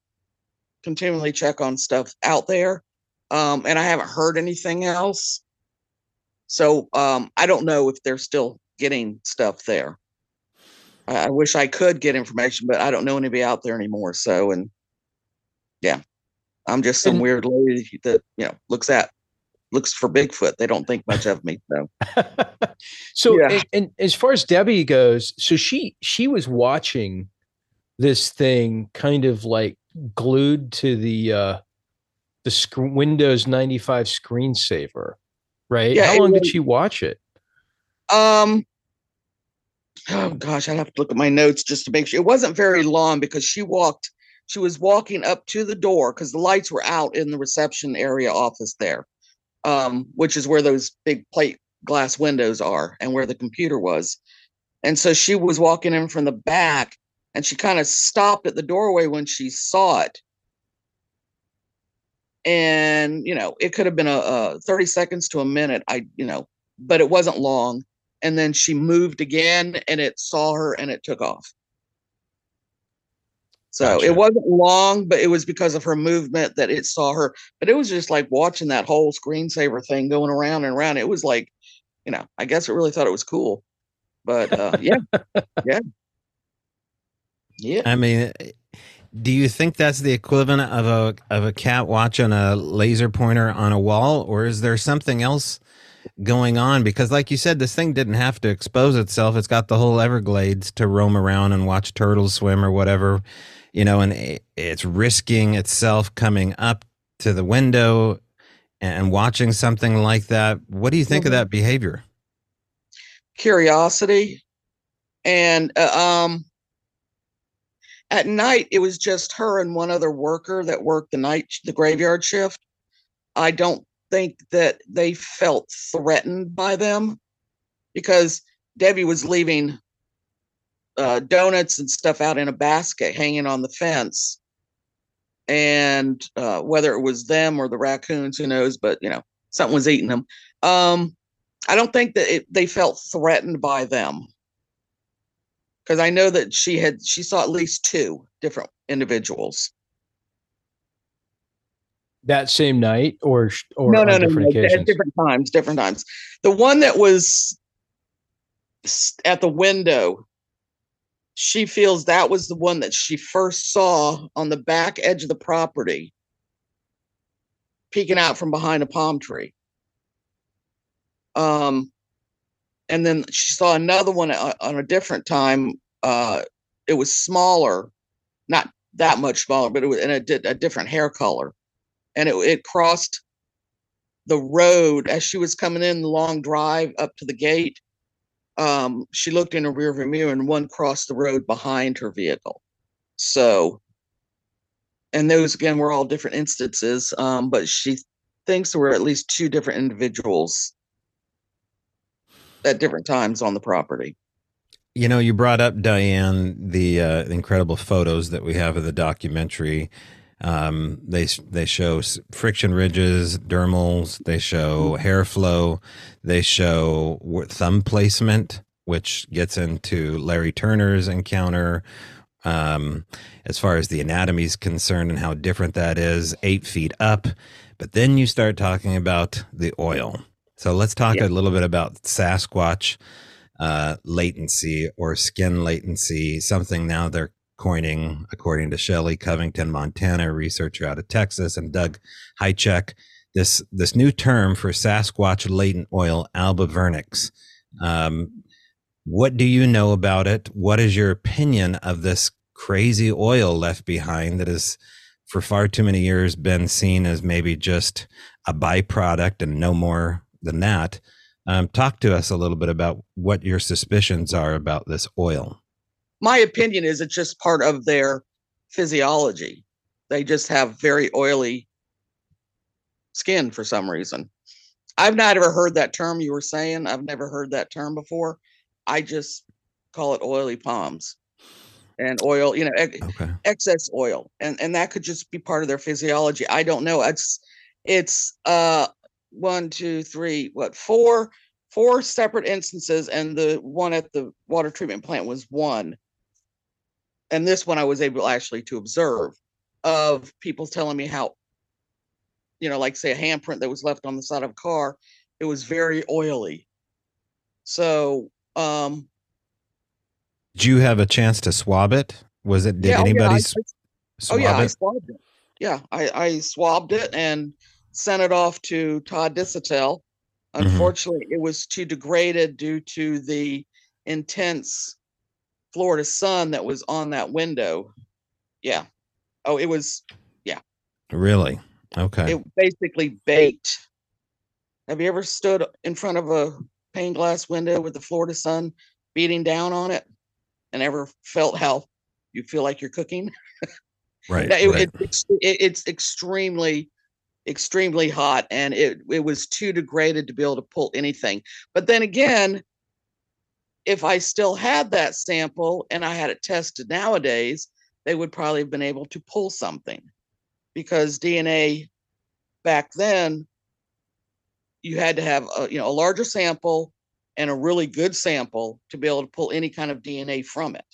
continually check on stuff out there, um, and I haven't heard anything else. So um, I don't know if they're still getting stuff there. I, I wish I could get information, but I don't know anybody out there anymore. So and yeah, I'm just some And- weird lady that you know looks at looks for Bigfoot. They don't think much of me. So so Yeah. and, and as far as Debbie goes, so she she was watching this thing kind of like glued to the uh the sc- Windows 95 screensaver, right? Yeah, How long did she watch it? Um. Oh gosh, I'd have to look at my notes just to make sure. It wasn't very long because she walked. She was walking up to the door because the lights were out in the reception area office there, um, which is where those big plate glass windows are and where the computer was. And so she was walking in from the back, and she kind of stopped at the doorway when she saw it. And you know, it could have been a, a thirty seconds to a minute. I, you know, but it wasn't long and then she moved again and it saw her and it took off. So Gotcha. it wasn't long, but it was because of her movement that it saw her. But it was just like watching that whole screensaver thing going around and around. It was like, you know, I guess it really thought it was cool. But uh, yeah, yeah, yeah. I mean, do you think that's the equivalent of a of a cat watching a laser pointer on a wall, or is there something else going on? Because, like you said, this thing didn't have to expose itself. It's got the whole Everglades to roam around and watch turtles swim or whatever, you know, and it's risking itself coming up to the window and watching something like that. What do you think of Mhm. that behavior? curiosity and uh, um at night it was just her and one other worker that worked the night the graveyard shift i don't think that they felt threatened by them because debbie was leaving uh, donuts and stuff out in a basket hanging on the fence. And uh, whether it was them or the raccoons, who knows? But you know, something was eating them. Um, I don't think that it, they felt threatened by them because I know that she had she saw at least two different individuals. That same night, or or no, no, no, different no, at different times, different times. The one that was at the window, she feels that was the one that she first saw on the back edge of the property, peeking out from behind a palm tree. Um, and then she saw another one on, a different time. Uh, it was smaller, not that much smaller, but it was in a, di- a different hair color, and it it crossed the road as she was coming in the long drive up to the gate. Um, she looked in her rearview mirror, and one crossed the road behind her vehicle. So, and those again were all different instances. Um, but she thinks there were at least two different individuals at different times on the property. You know, you brought up Diane the uh, incredible photos that we have of the documentary. Um, they they show friction ridges, dermals. They show hair flow. They show thumb placement, which gets into Larry Turner's encounter. Um, as far as the anatomy is concerned and how different that is, eight feet up. But then you start talking about the oil. So let's talk Yeah. a little bit about Sasquatch uh, latency or skin latency, something now they're coining, according to Shelley Covington, Montana, researcher out of Texas, and Doug Hajicek, this this new term for Sasquatch latent oil, alba vernix. Um, what do you know about it? What is your opinion of this crazy oil left behind that has, for far too many years, been seen as maybe just a byproduct and no more than that? Um, talk to us a little bit about what your suspicions are about this oil. My opinion is it's just part of their physiology. They just have very oily skin for some reason. I've not ever heard that term you were saying. I've never heard that term before. I just call it oily palms and oil, you know, Okay. excess oil. And and that could just be part of their physiology. I don't know. It's it's uh one, two, three, what, four, four separate instances, and the one at the water treatment plant was one. And this one I was able actually to observe of people telling me how, you know, like say a handprint that was left on the side of a car, it was very oily. So um Did you have a chance to swab it? Was it? Did yeah, oh, yeah, I- anybody Oh swab yeah, I swabbed it. Yeah, I, I swabbed it and sent it off to Todd Disotell. Mhm. Unfortunately, it was too degraded due to the intense Florida sun that was on that window. Yeah. Oh, it was Yeah. Really? Okay. it basically baked. Have you ever stood in front of a pane glass window with the Florida sun beating down on it and ever felt how you feel like you're cooking? right. It, right. it- it's it, it's extremely extremely hot and it it was too degraded to be able to pull anything. But then again if i still had that sample and i had it tested nowadays they would probably have been able to pull something. Because dna back then you had to have a, you know a larger sample and a really good sample to be able to pull any kind of dna from it.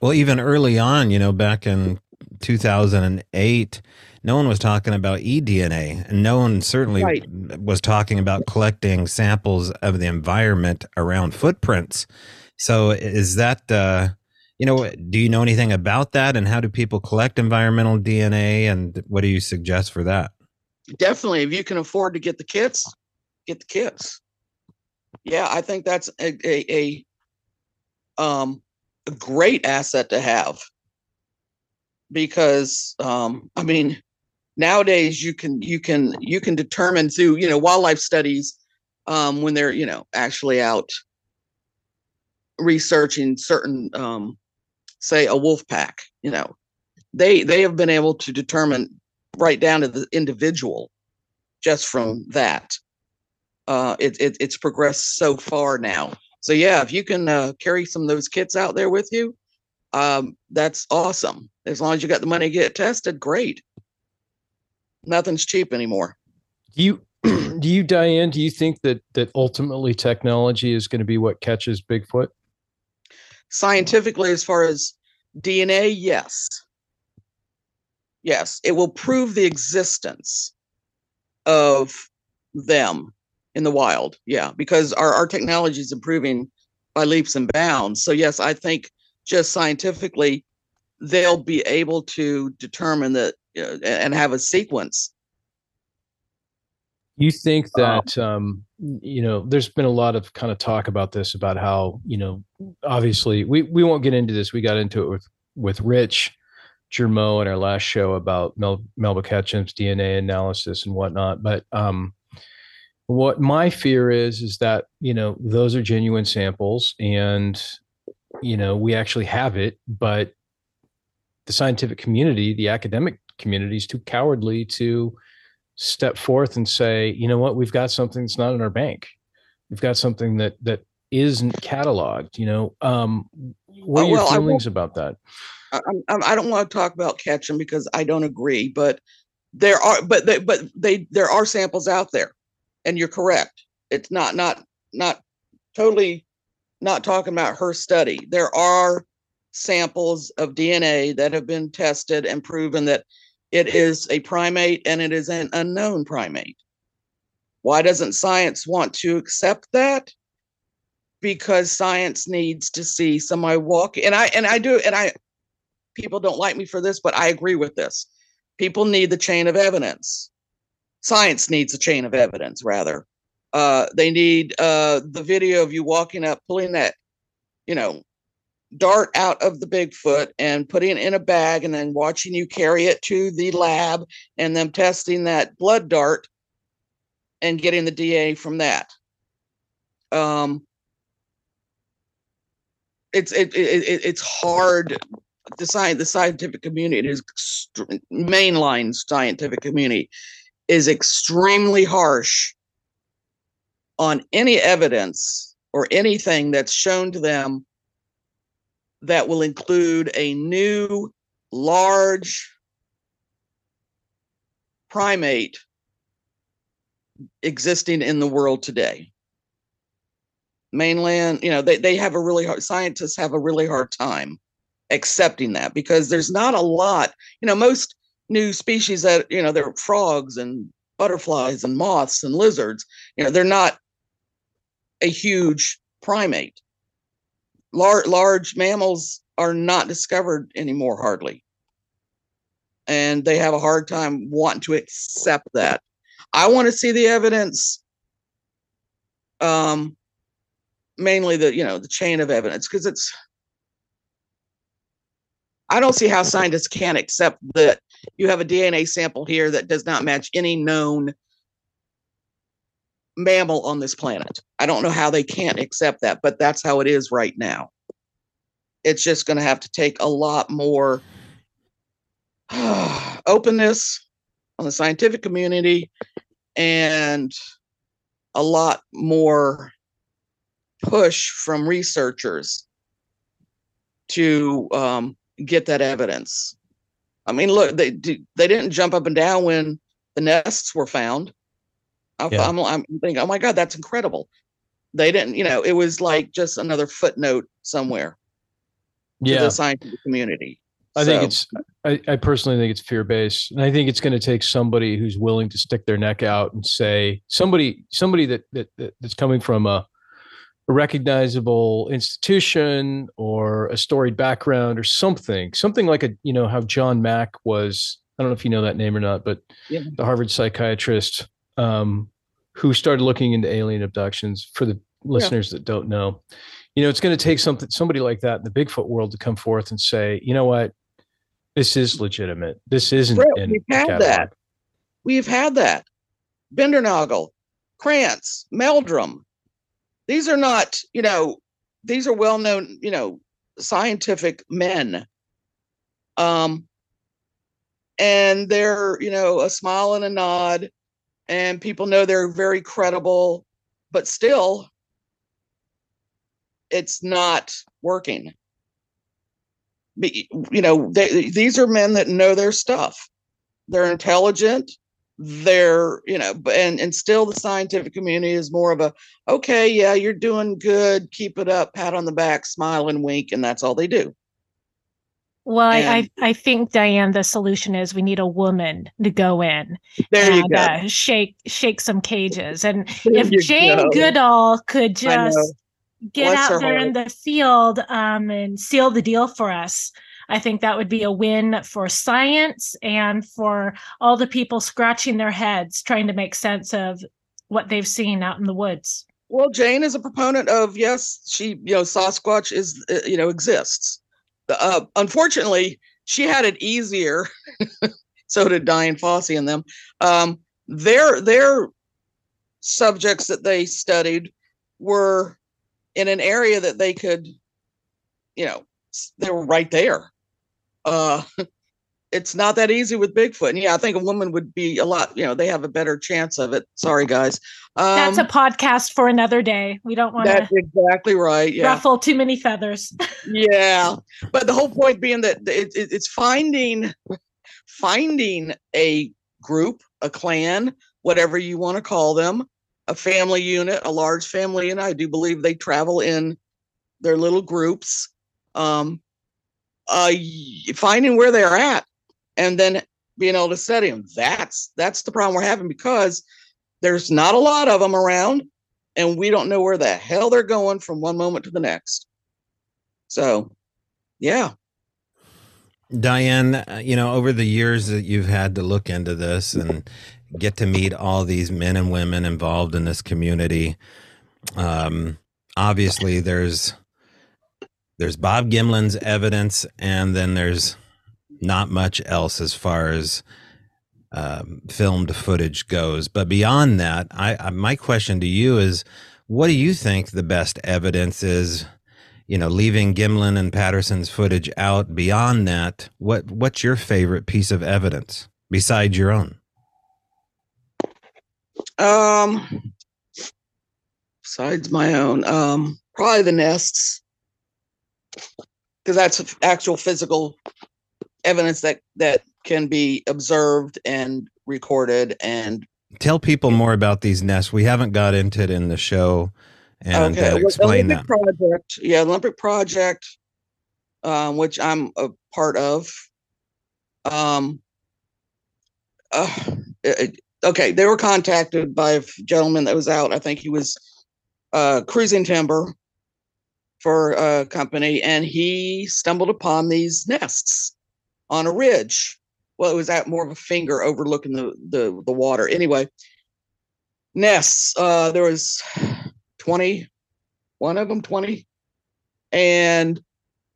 Well, even early on, you know, back in 2008, no one was talking about eDNA, and no one certainly Right. was talking about collecting samples of the environment around footprints. So, is that, uh, you know, do you know anything about that, and how do people collect environmental DNA, and what do you suggest for that? definitely if you can afford to get the kits get the kits yeah i think that's a, a, a um a great asset to have because um i mean nowadays you can you can you can determine through you know wildlife studies um when they're you know actually out researching certain um say a wolf pack you know they they have been able to determine right down to the individual just from that uh it, it it's progressed so far now So yeah, if you can uh, carry some of those kits out there with you, um, that's awesome. As long as you got the money to get tested, great. Nothing's cheap anymore. Do you do you Diane, do you think that that ultimately technology is going to be what catches Bigfoot? Scientifically, as far as DNA, yes. Yes, it will prove the existence of them in the wild. Yeah, because our, our technology is improving by leaps and bounds. So, yes, I think just scientifically, they'll be able to determine that and have a sequence. You think that um, you know? There's been a lot of kind of talk about this about how you know. Obviously, we we won't get into this. We got into it with with Rich Germeau in our last show about Mel, Melba Ketchum's DNA analysis and whatnot. But um, what my fear is is that you know those are genuine samples, and you know we actually have it, but the scientific community, the academic community, is too cowardly to step forth and say, you know what, we've got something that's not in our bank. We've got something that that isn't cataloged. You know, um, what are Oh, your well, I feelings about that? I, I don't want to talk about Ketchum because I don't agree, but there are, but they, but they, there are samples out there, and you're correct. It's not, not, not totally, not talking about her study. There are samples of DNA that have been tested and proven that it is a primate and it is an unknown primate. Why doesn't science want to accept that? Because science needs to see somebody walk, and I and I do, and I people don't like me for this, but I agree with this. People need the chain of evidence. Science needs a chain of evidence, rather. Uh, they need uh, the video of you walking up, pulling that, you know, dart out of the Bigfoot and putting it in a bag, and then watching you carry it to the lab, and them testing that blood dart and getting the DA from that. Um, it's it, it, it it's hard the science, the scientific community is mainline scientific community is extremely harsh on any evidence or anything that's shown to them that will include a new large primate existing in the world today. Mainland you know they, they have a really hard scientists have a really hard time accepting that because there's not a lot you know most new species that you know they're frogs and butterflies and moths and lizards you know they're not a huge primate Lar- large mammals are not discovered anymore hardly. And they have a hard time wanting to accept that. I want to see the evidence um mainly the you know the chain of evidence because it's I don't see how scientists can't accept that you have a DNA sample here that does not match any known mammal on this planet. I don't know how they can't accept that, but that's how it is right now. It's just going to have to take a lot more openness on the scientific community and a lot more push from researchers to um, get that evidence. I mean, look, they they didn't jump up and down when the nests were found. I, Yeah. I'm, I'm thinking, oh my god, that's incredible. They didn't, you know, it was like just another footnote somewhere to Yeah, the scientific community. I think So, it's. I, I personally think it's fear based, and I think it's going to take somebody who's willing to stick their neck out and say somebody somebody that that, that that's coming from a, a recognizable institution or a storied background or something, something like a you know how John Mack was. I don't know if you know that name or not, but Yeah. the Harvard psychiatrist um, who started looking into alien abductions. For the listeners that don't know, you know, it's going to take something somebody like that in the Bigfoot world to come forth and say, you know what, this is legitimate. This isn't. In we've had catalog." that. We've had that. Bindernagel, Krantz, Meldrum. These are not, you know, these are well known, you know, scientific men. Um, and they're, you know, a smile and a nod, and people know they're very credible, but still, it's not working. You know, they, these are men that know their stuff. They're intelligent. They're, you know, and and still the scientific community is more of a, okay, yeah, you're doing good, keep it up, pat on the back, smile and wink, and that's all they do. Well, I, And- I I think Diane, the solution is we need a woman to go in There you and go. uh, shake shake some cages. And There if Jane go. Goodall could just get Bless out there in the field um, and seal the deal for us, I think that would be a win for science and for all the people scratching their heads trying to make sense of what they've seen out in the woods. Well, Jane is a proponent of yes, she you know Sasquatch is uh, you know exists. Uh, unfortunately, she had it easier. so did Dian Fossey and them. Um, their their subjects that they studied were in an area that they could, you know, they were right there. Uh, it's not that easy with Bigfoot. And yeah, I think a woman would be a lot. You know, they have a better chance of it. Sorry, guys. Um, That's a podcast for another day. We don't want that's to exactly right. Yeah. ruffle too many feathers. yeah but the whole point being that it, it, it's finding finding a group a clan whatever you want to call them a family unit a large family and i do believe they travel in their little groups um uh finding where they're at and then being able to study them that's that's the problem we're having because there's not a lot of them around and we don't know where the hell they're going from one moment to the next. So, yeah, Diane, uh, you know, over the years that you've had to look into this and get to meet all these men and women involved in this community, um, obviously there's there's Bob Gimlin's evidence, and then there's not much else as far as um, filmed footage goes. But beyond that, I, I my question to you is, what do you think the best evidence is? you know, leaving Gimlin and Patterson's footage out. Beyond that, what what's your favorite piece of evidence besides your own? um, besides my own, um, probably the nests, because that's actual physical evidence that that can be observed and recorded and Tell people more about these nests. We haven't got into it in the show, and uh, well, explain Olympic that. project yeah olympic project um which i'm a part of um uh, it- okay they were contacted by a gentleman that was out i think he was uh cruising timber for a company and he stumbled upon these nests on a ridge. Well it was at more of a finger overlooking the the, the water. Anyway nests uh there was twenty, one of them 20 and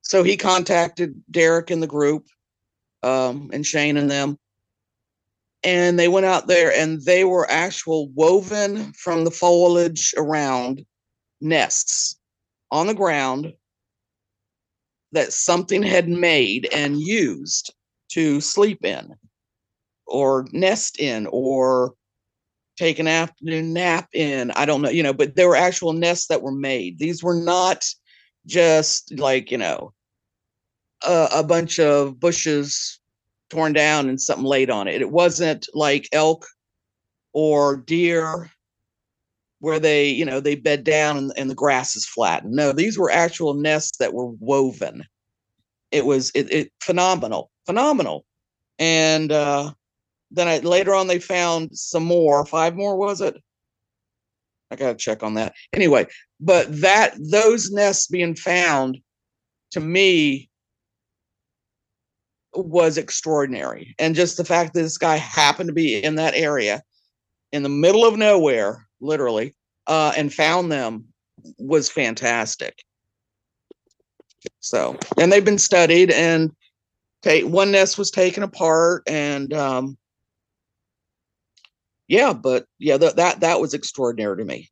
so he contacted derek and the group um, and shane and them. And they went out there and they were actual woven from the foliage around nests on the ground that something had made and used to sleep in or nest in or take an afternoon nap in. I don't know, you know, but there were actual nests that were made. These were not just like, you know, a, a bunch of bushes torn down and something laid on it. It wasn't like elk or deer where they, you know, they bed down and, and the grass is flattened. No, these were actual nests that were woven. It was it, it phenomenal, phenomenal. And uh then I later on they found some more, five more was it? I gotta check on that. Anyway, but that those nests being found to me was extraordinary. And just the fact that this guy happened to be in that area in the middle of nowhere, literally, uh, and found them was fantastic. So, and they've been studied and take one nest was taken apart and um yeah, but yeah, that that that was extraordinary to me.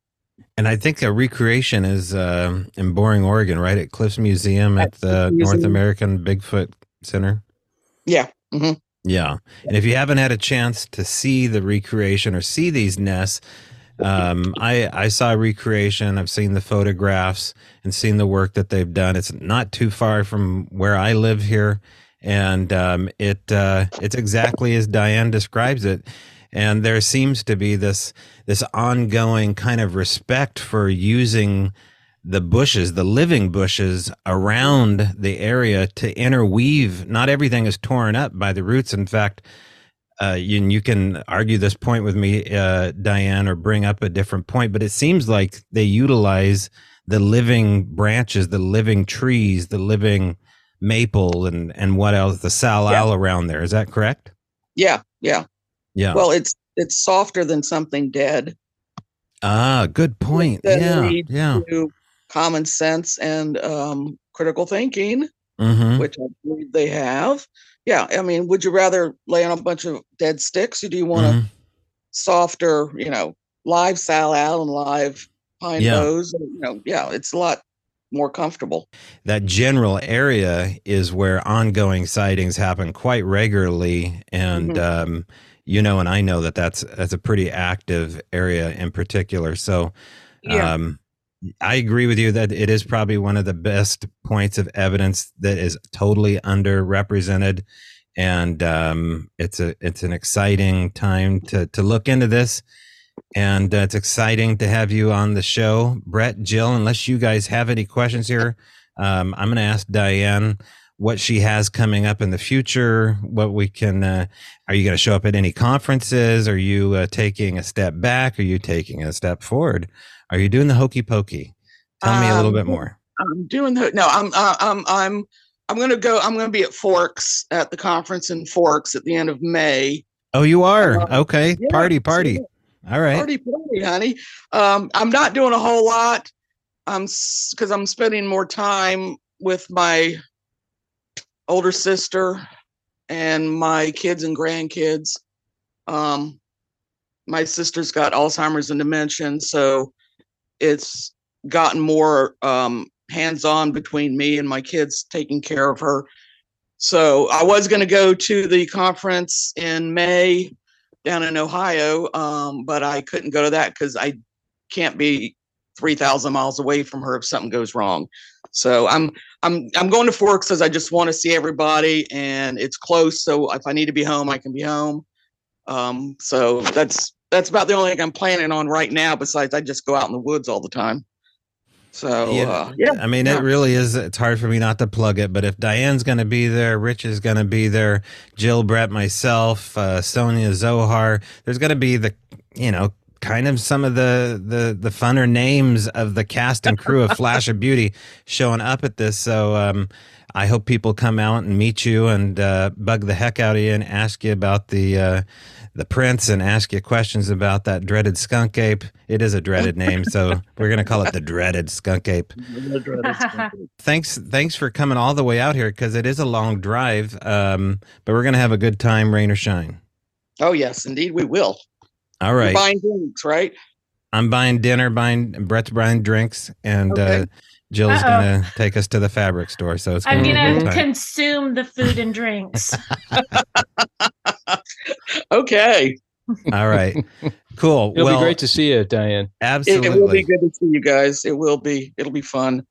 And I think a recreation is uh, in Boring, Oregon, right at Cliffs Museum at At the Cliffs North American Bigfoot Center. Yeah. hmm Yeah. And if you haven't had a chance to see the recreation or see these nests, Um, I I saw recreation. I've seen the photographs and seen the work that they've done. It's not too far from where I live here, and um, it uh, it's exactly as Diane describes it. And there seems to be this this ongoing kind of respect for using the bushes, the living bushes around the area to interweave. Not everything is torn up by the roots. In fact, uh, you, you can argue this point with me, uh, Diane, or bring up a different point, but it seems like they utilize the living branches, the living trees, the living maple, and and what else, the salal yeah. around there. Is that correct? Yeah, yeah, yeah. Well, it's it's softer than something dead. Ah, good point. Yeah, yeah. Common sense and um, critical thinking, mm-hmm. which I believe they have yeah, I mean, would you rather lay on a bunch of dead sticks or do you want mm-hmm. a softer, you know, live salal and live pine yeah. boughs? You know, yeah, it's a lot more comfortable. That general area is where ongoing sightings happen quite regularly, and mm-hmm. um, you know, and I know that that's that's a pretty active area in particular. So, yeah. um, I agree with you that it is probably one of the best points of evidence that is totally underrepresented, and um, it's a it's an exciting time to to look into this, and uh, it's exciting to have you on the show, Brett, Jill. Unless you guys have any questions here, um, I'm going to ask Diane what she has coming up in the future. What we can uh, are you going to show up at any conferences? Are you uh, taking a step back? Are you taking a step forward? Are you doing the hokey pokey? Tell me a little bit um, more. I'm doing the no. I'm uh, I'm I'm I'm going to go. I'm going to be at Forks at the conference in Forks at the end of May. Oh, you are uh, okay. Yeah, party, party. All right, party, party, honey. Um, I'm not doing a whole lot. I'm because I'm spending more time with my older sister and my kids and grandkids. Um, my sister's got Alzheimer's and dementia, so it's gotten more um, hands on between me and my kids taking care of her. So I was going to go to the conference in May down in Ohio, um, but I couldn't go to that because I can't be 3,000 miles away from her if something goes wrong. So I'm I'm I'm going to Forks because I just want to see everybody and it's close. So if I need to be home, I can be home. Um, so that's that's about the only thing I'm planning on right now. Besides, I just go out in the woods all the time. So yeah, uh, yeah I mean, yeah. it really is. It's hard for me not to plug it, but if Diane's going to be there, Rich is going to be there, Jill, Brett, myself, uh, Sonia, Zohar, there's going to be the, you know, kind of some of the the the funner names of the cast and crew of Flash of Beauty showing up at this. So um, I hope people come out and meet you and uh, bug the heck out of you and ask you about the uh, the prince and ask you questions about that dreaded skunk ape. It is a dreaded name, so we're gonna call it the dreaded skunk ape. thanks, thanks for coming all the way out here because it is a long drive, um, but we're gonna have a good time, rain or shine. Oh yes, indeed we will. All right, You're buying drinks, right? I'm buying dinner, buying Brett's buying drinks, and uh, okay. uh, Jill's Uh-oh. gonna take us to the fabric store. So it's I'm gonna consume the food and drinks. okay. All right. Cool. It'll well, be great to see you, Diane. Absolutely. It, it will be good to see you guys. It will be. It'll be fun.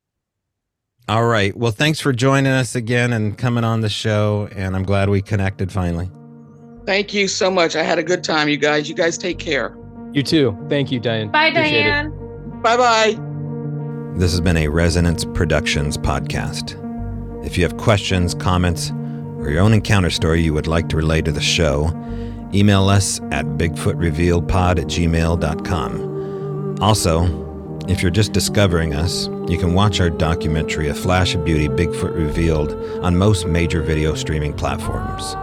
All right. Well, thanks for joining us again and coming on the show. And I'm glad we connected finally. Thank you so much. I had a good time, you guys. You guys take care. You too. Thank you, Diane. Bye, Appreciate Diane. Bye bye. This has been a Resonance Productions podcast. If you have questions, comments, or your own encounter story you would like to relay to the show, email us at bigfootrevealpod at gmail.com. Also, if you're just discovering us, you can watch our documentary A Flash of Beauty Bigfoot Revealed on most major video streaming platforms.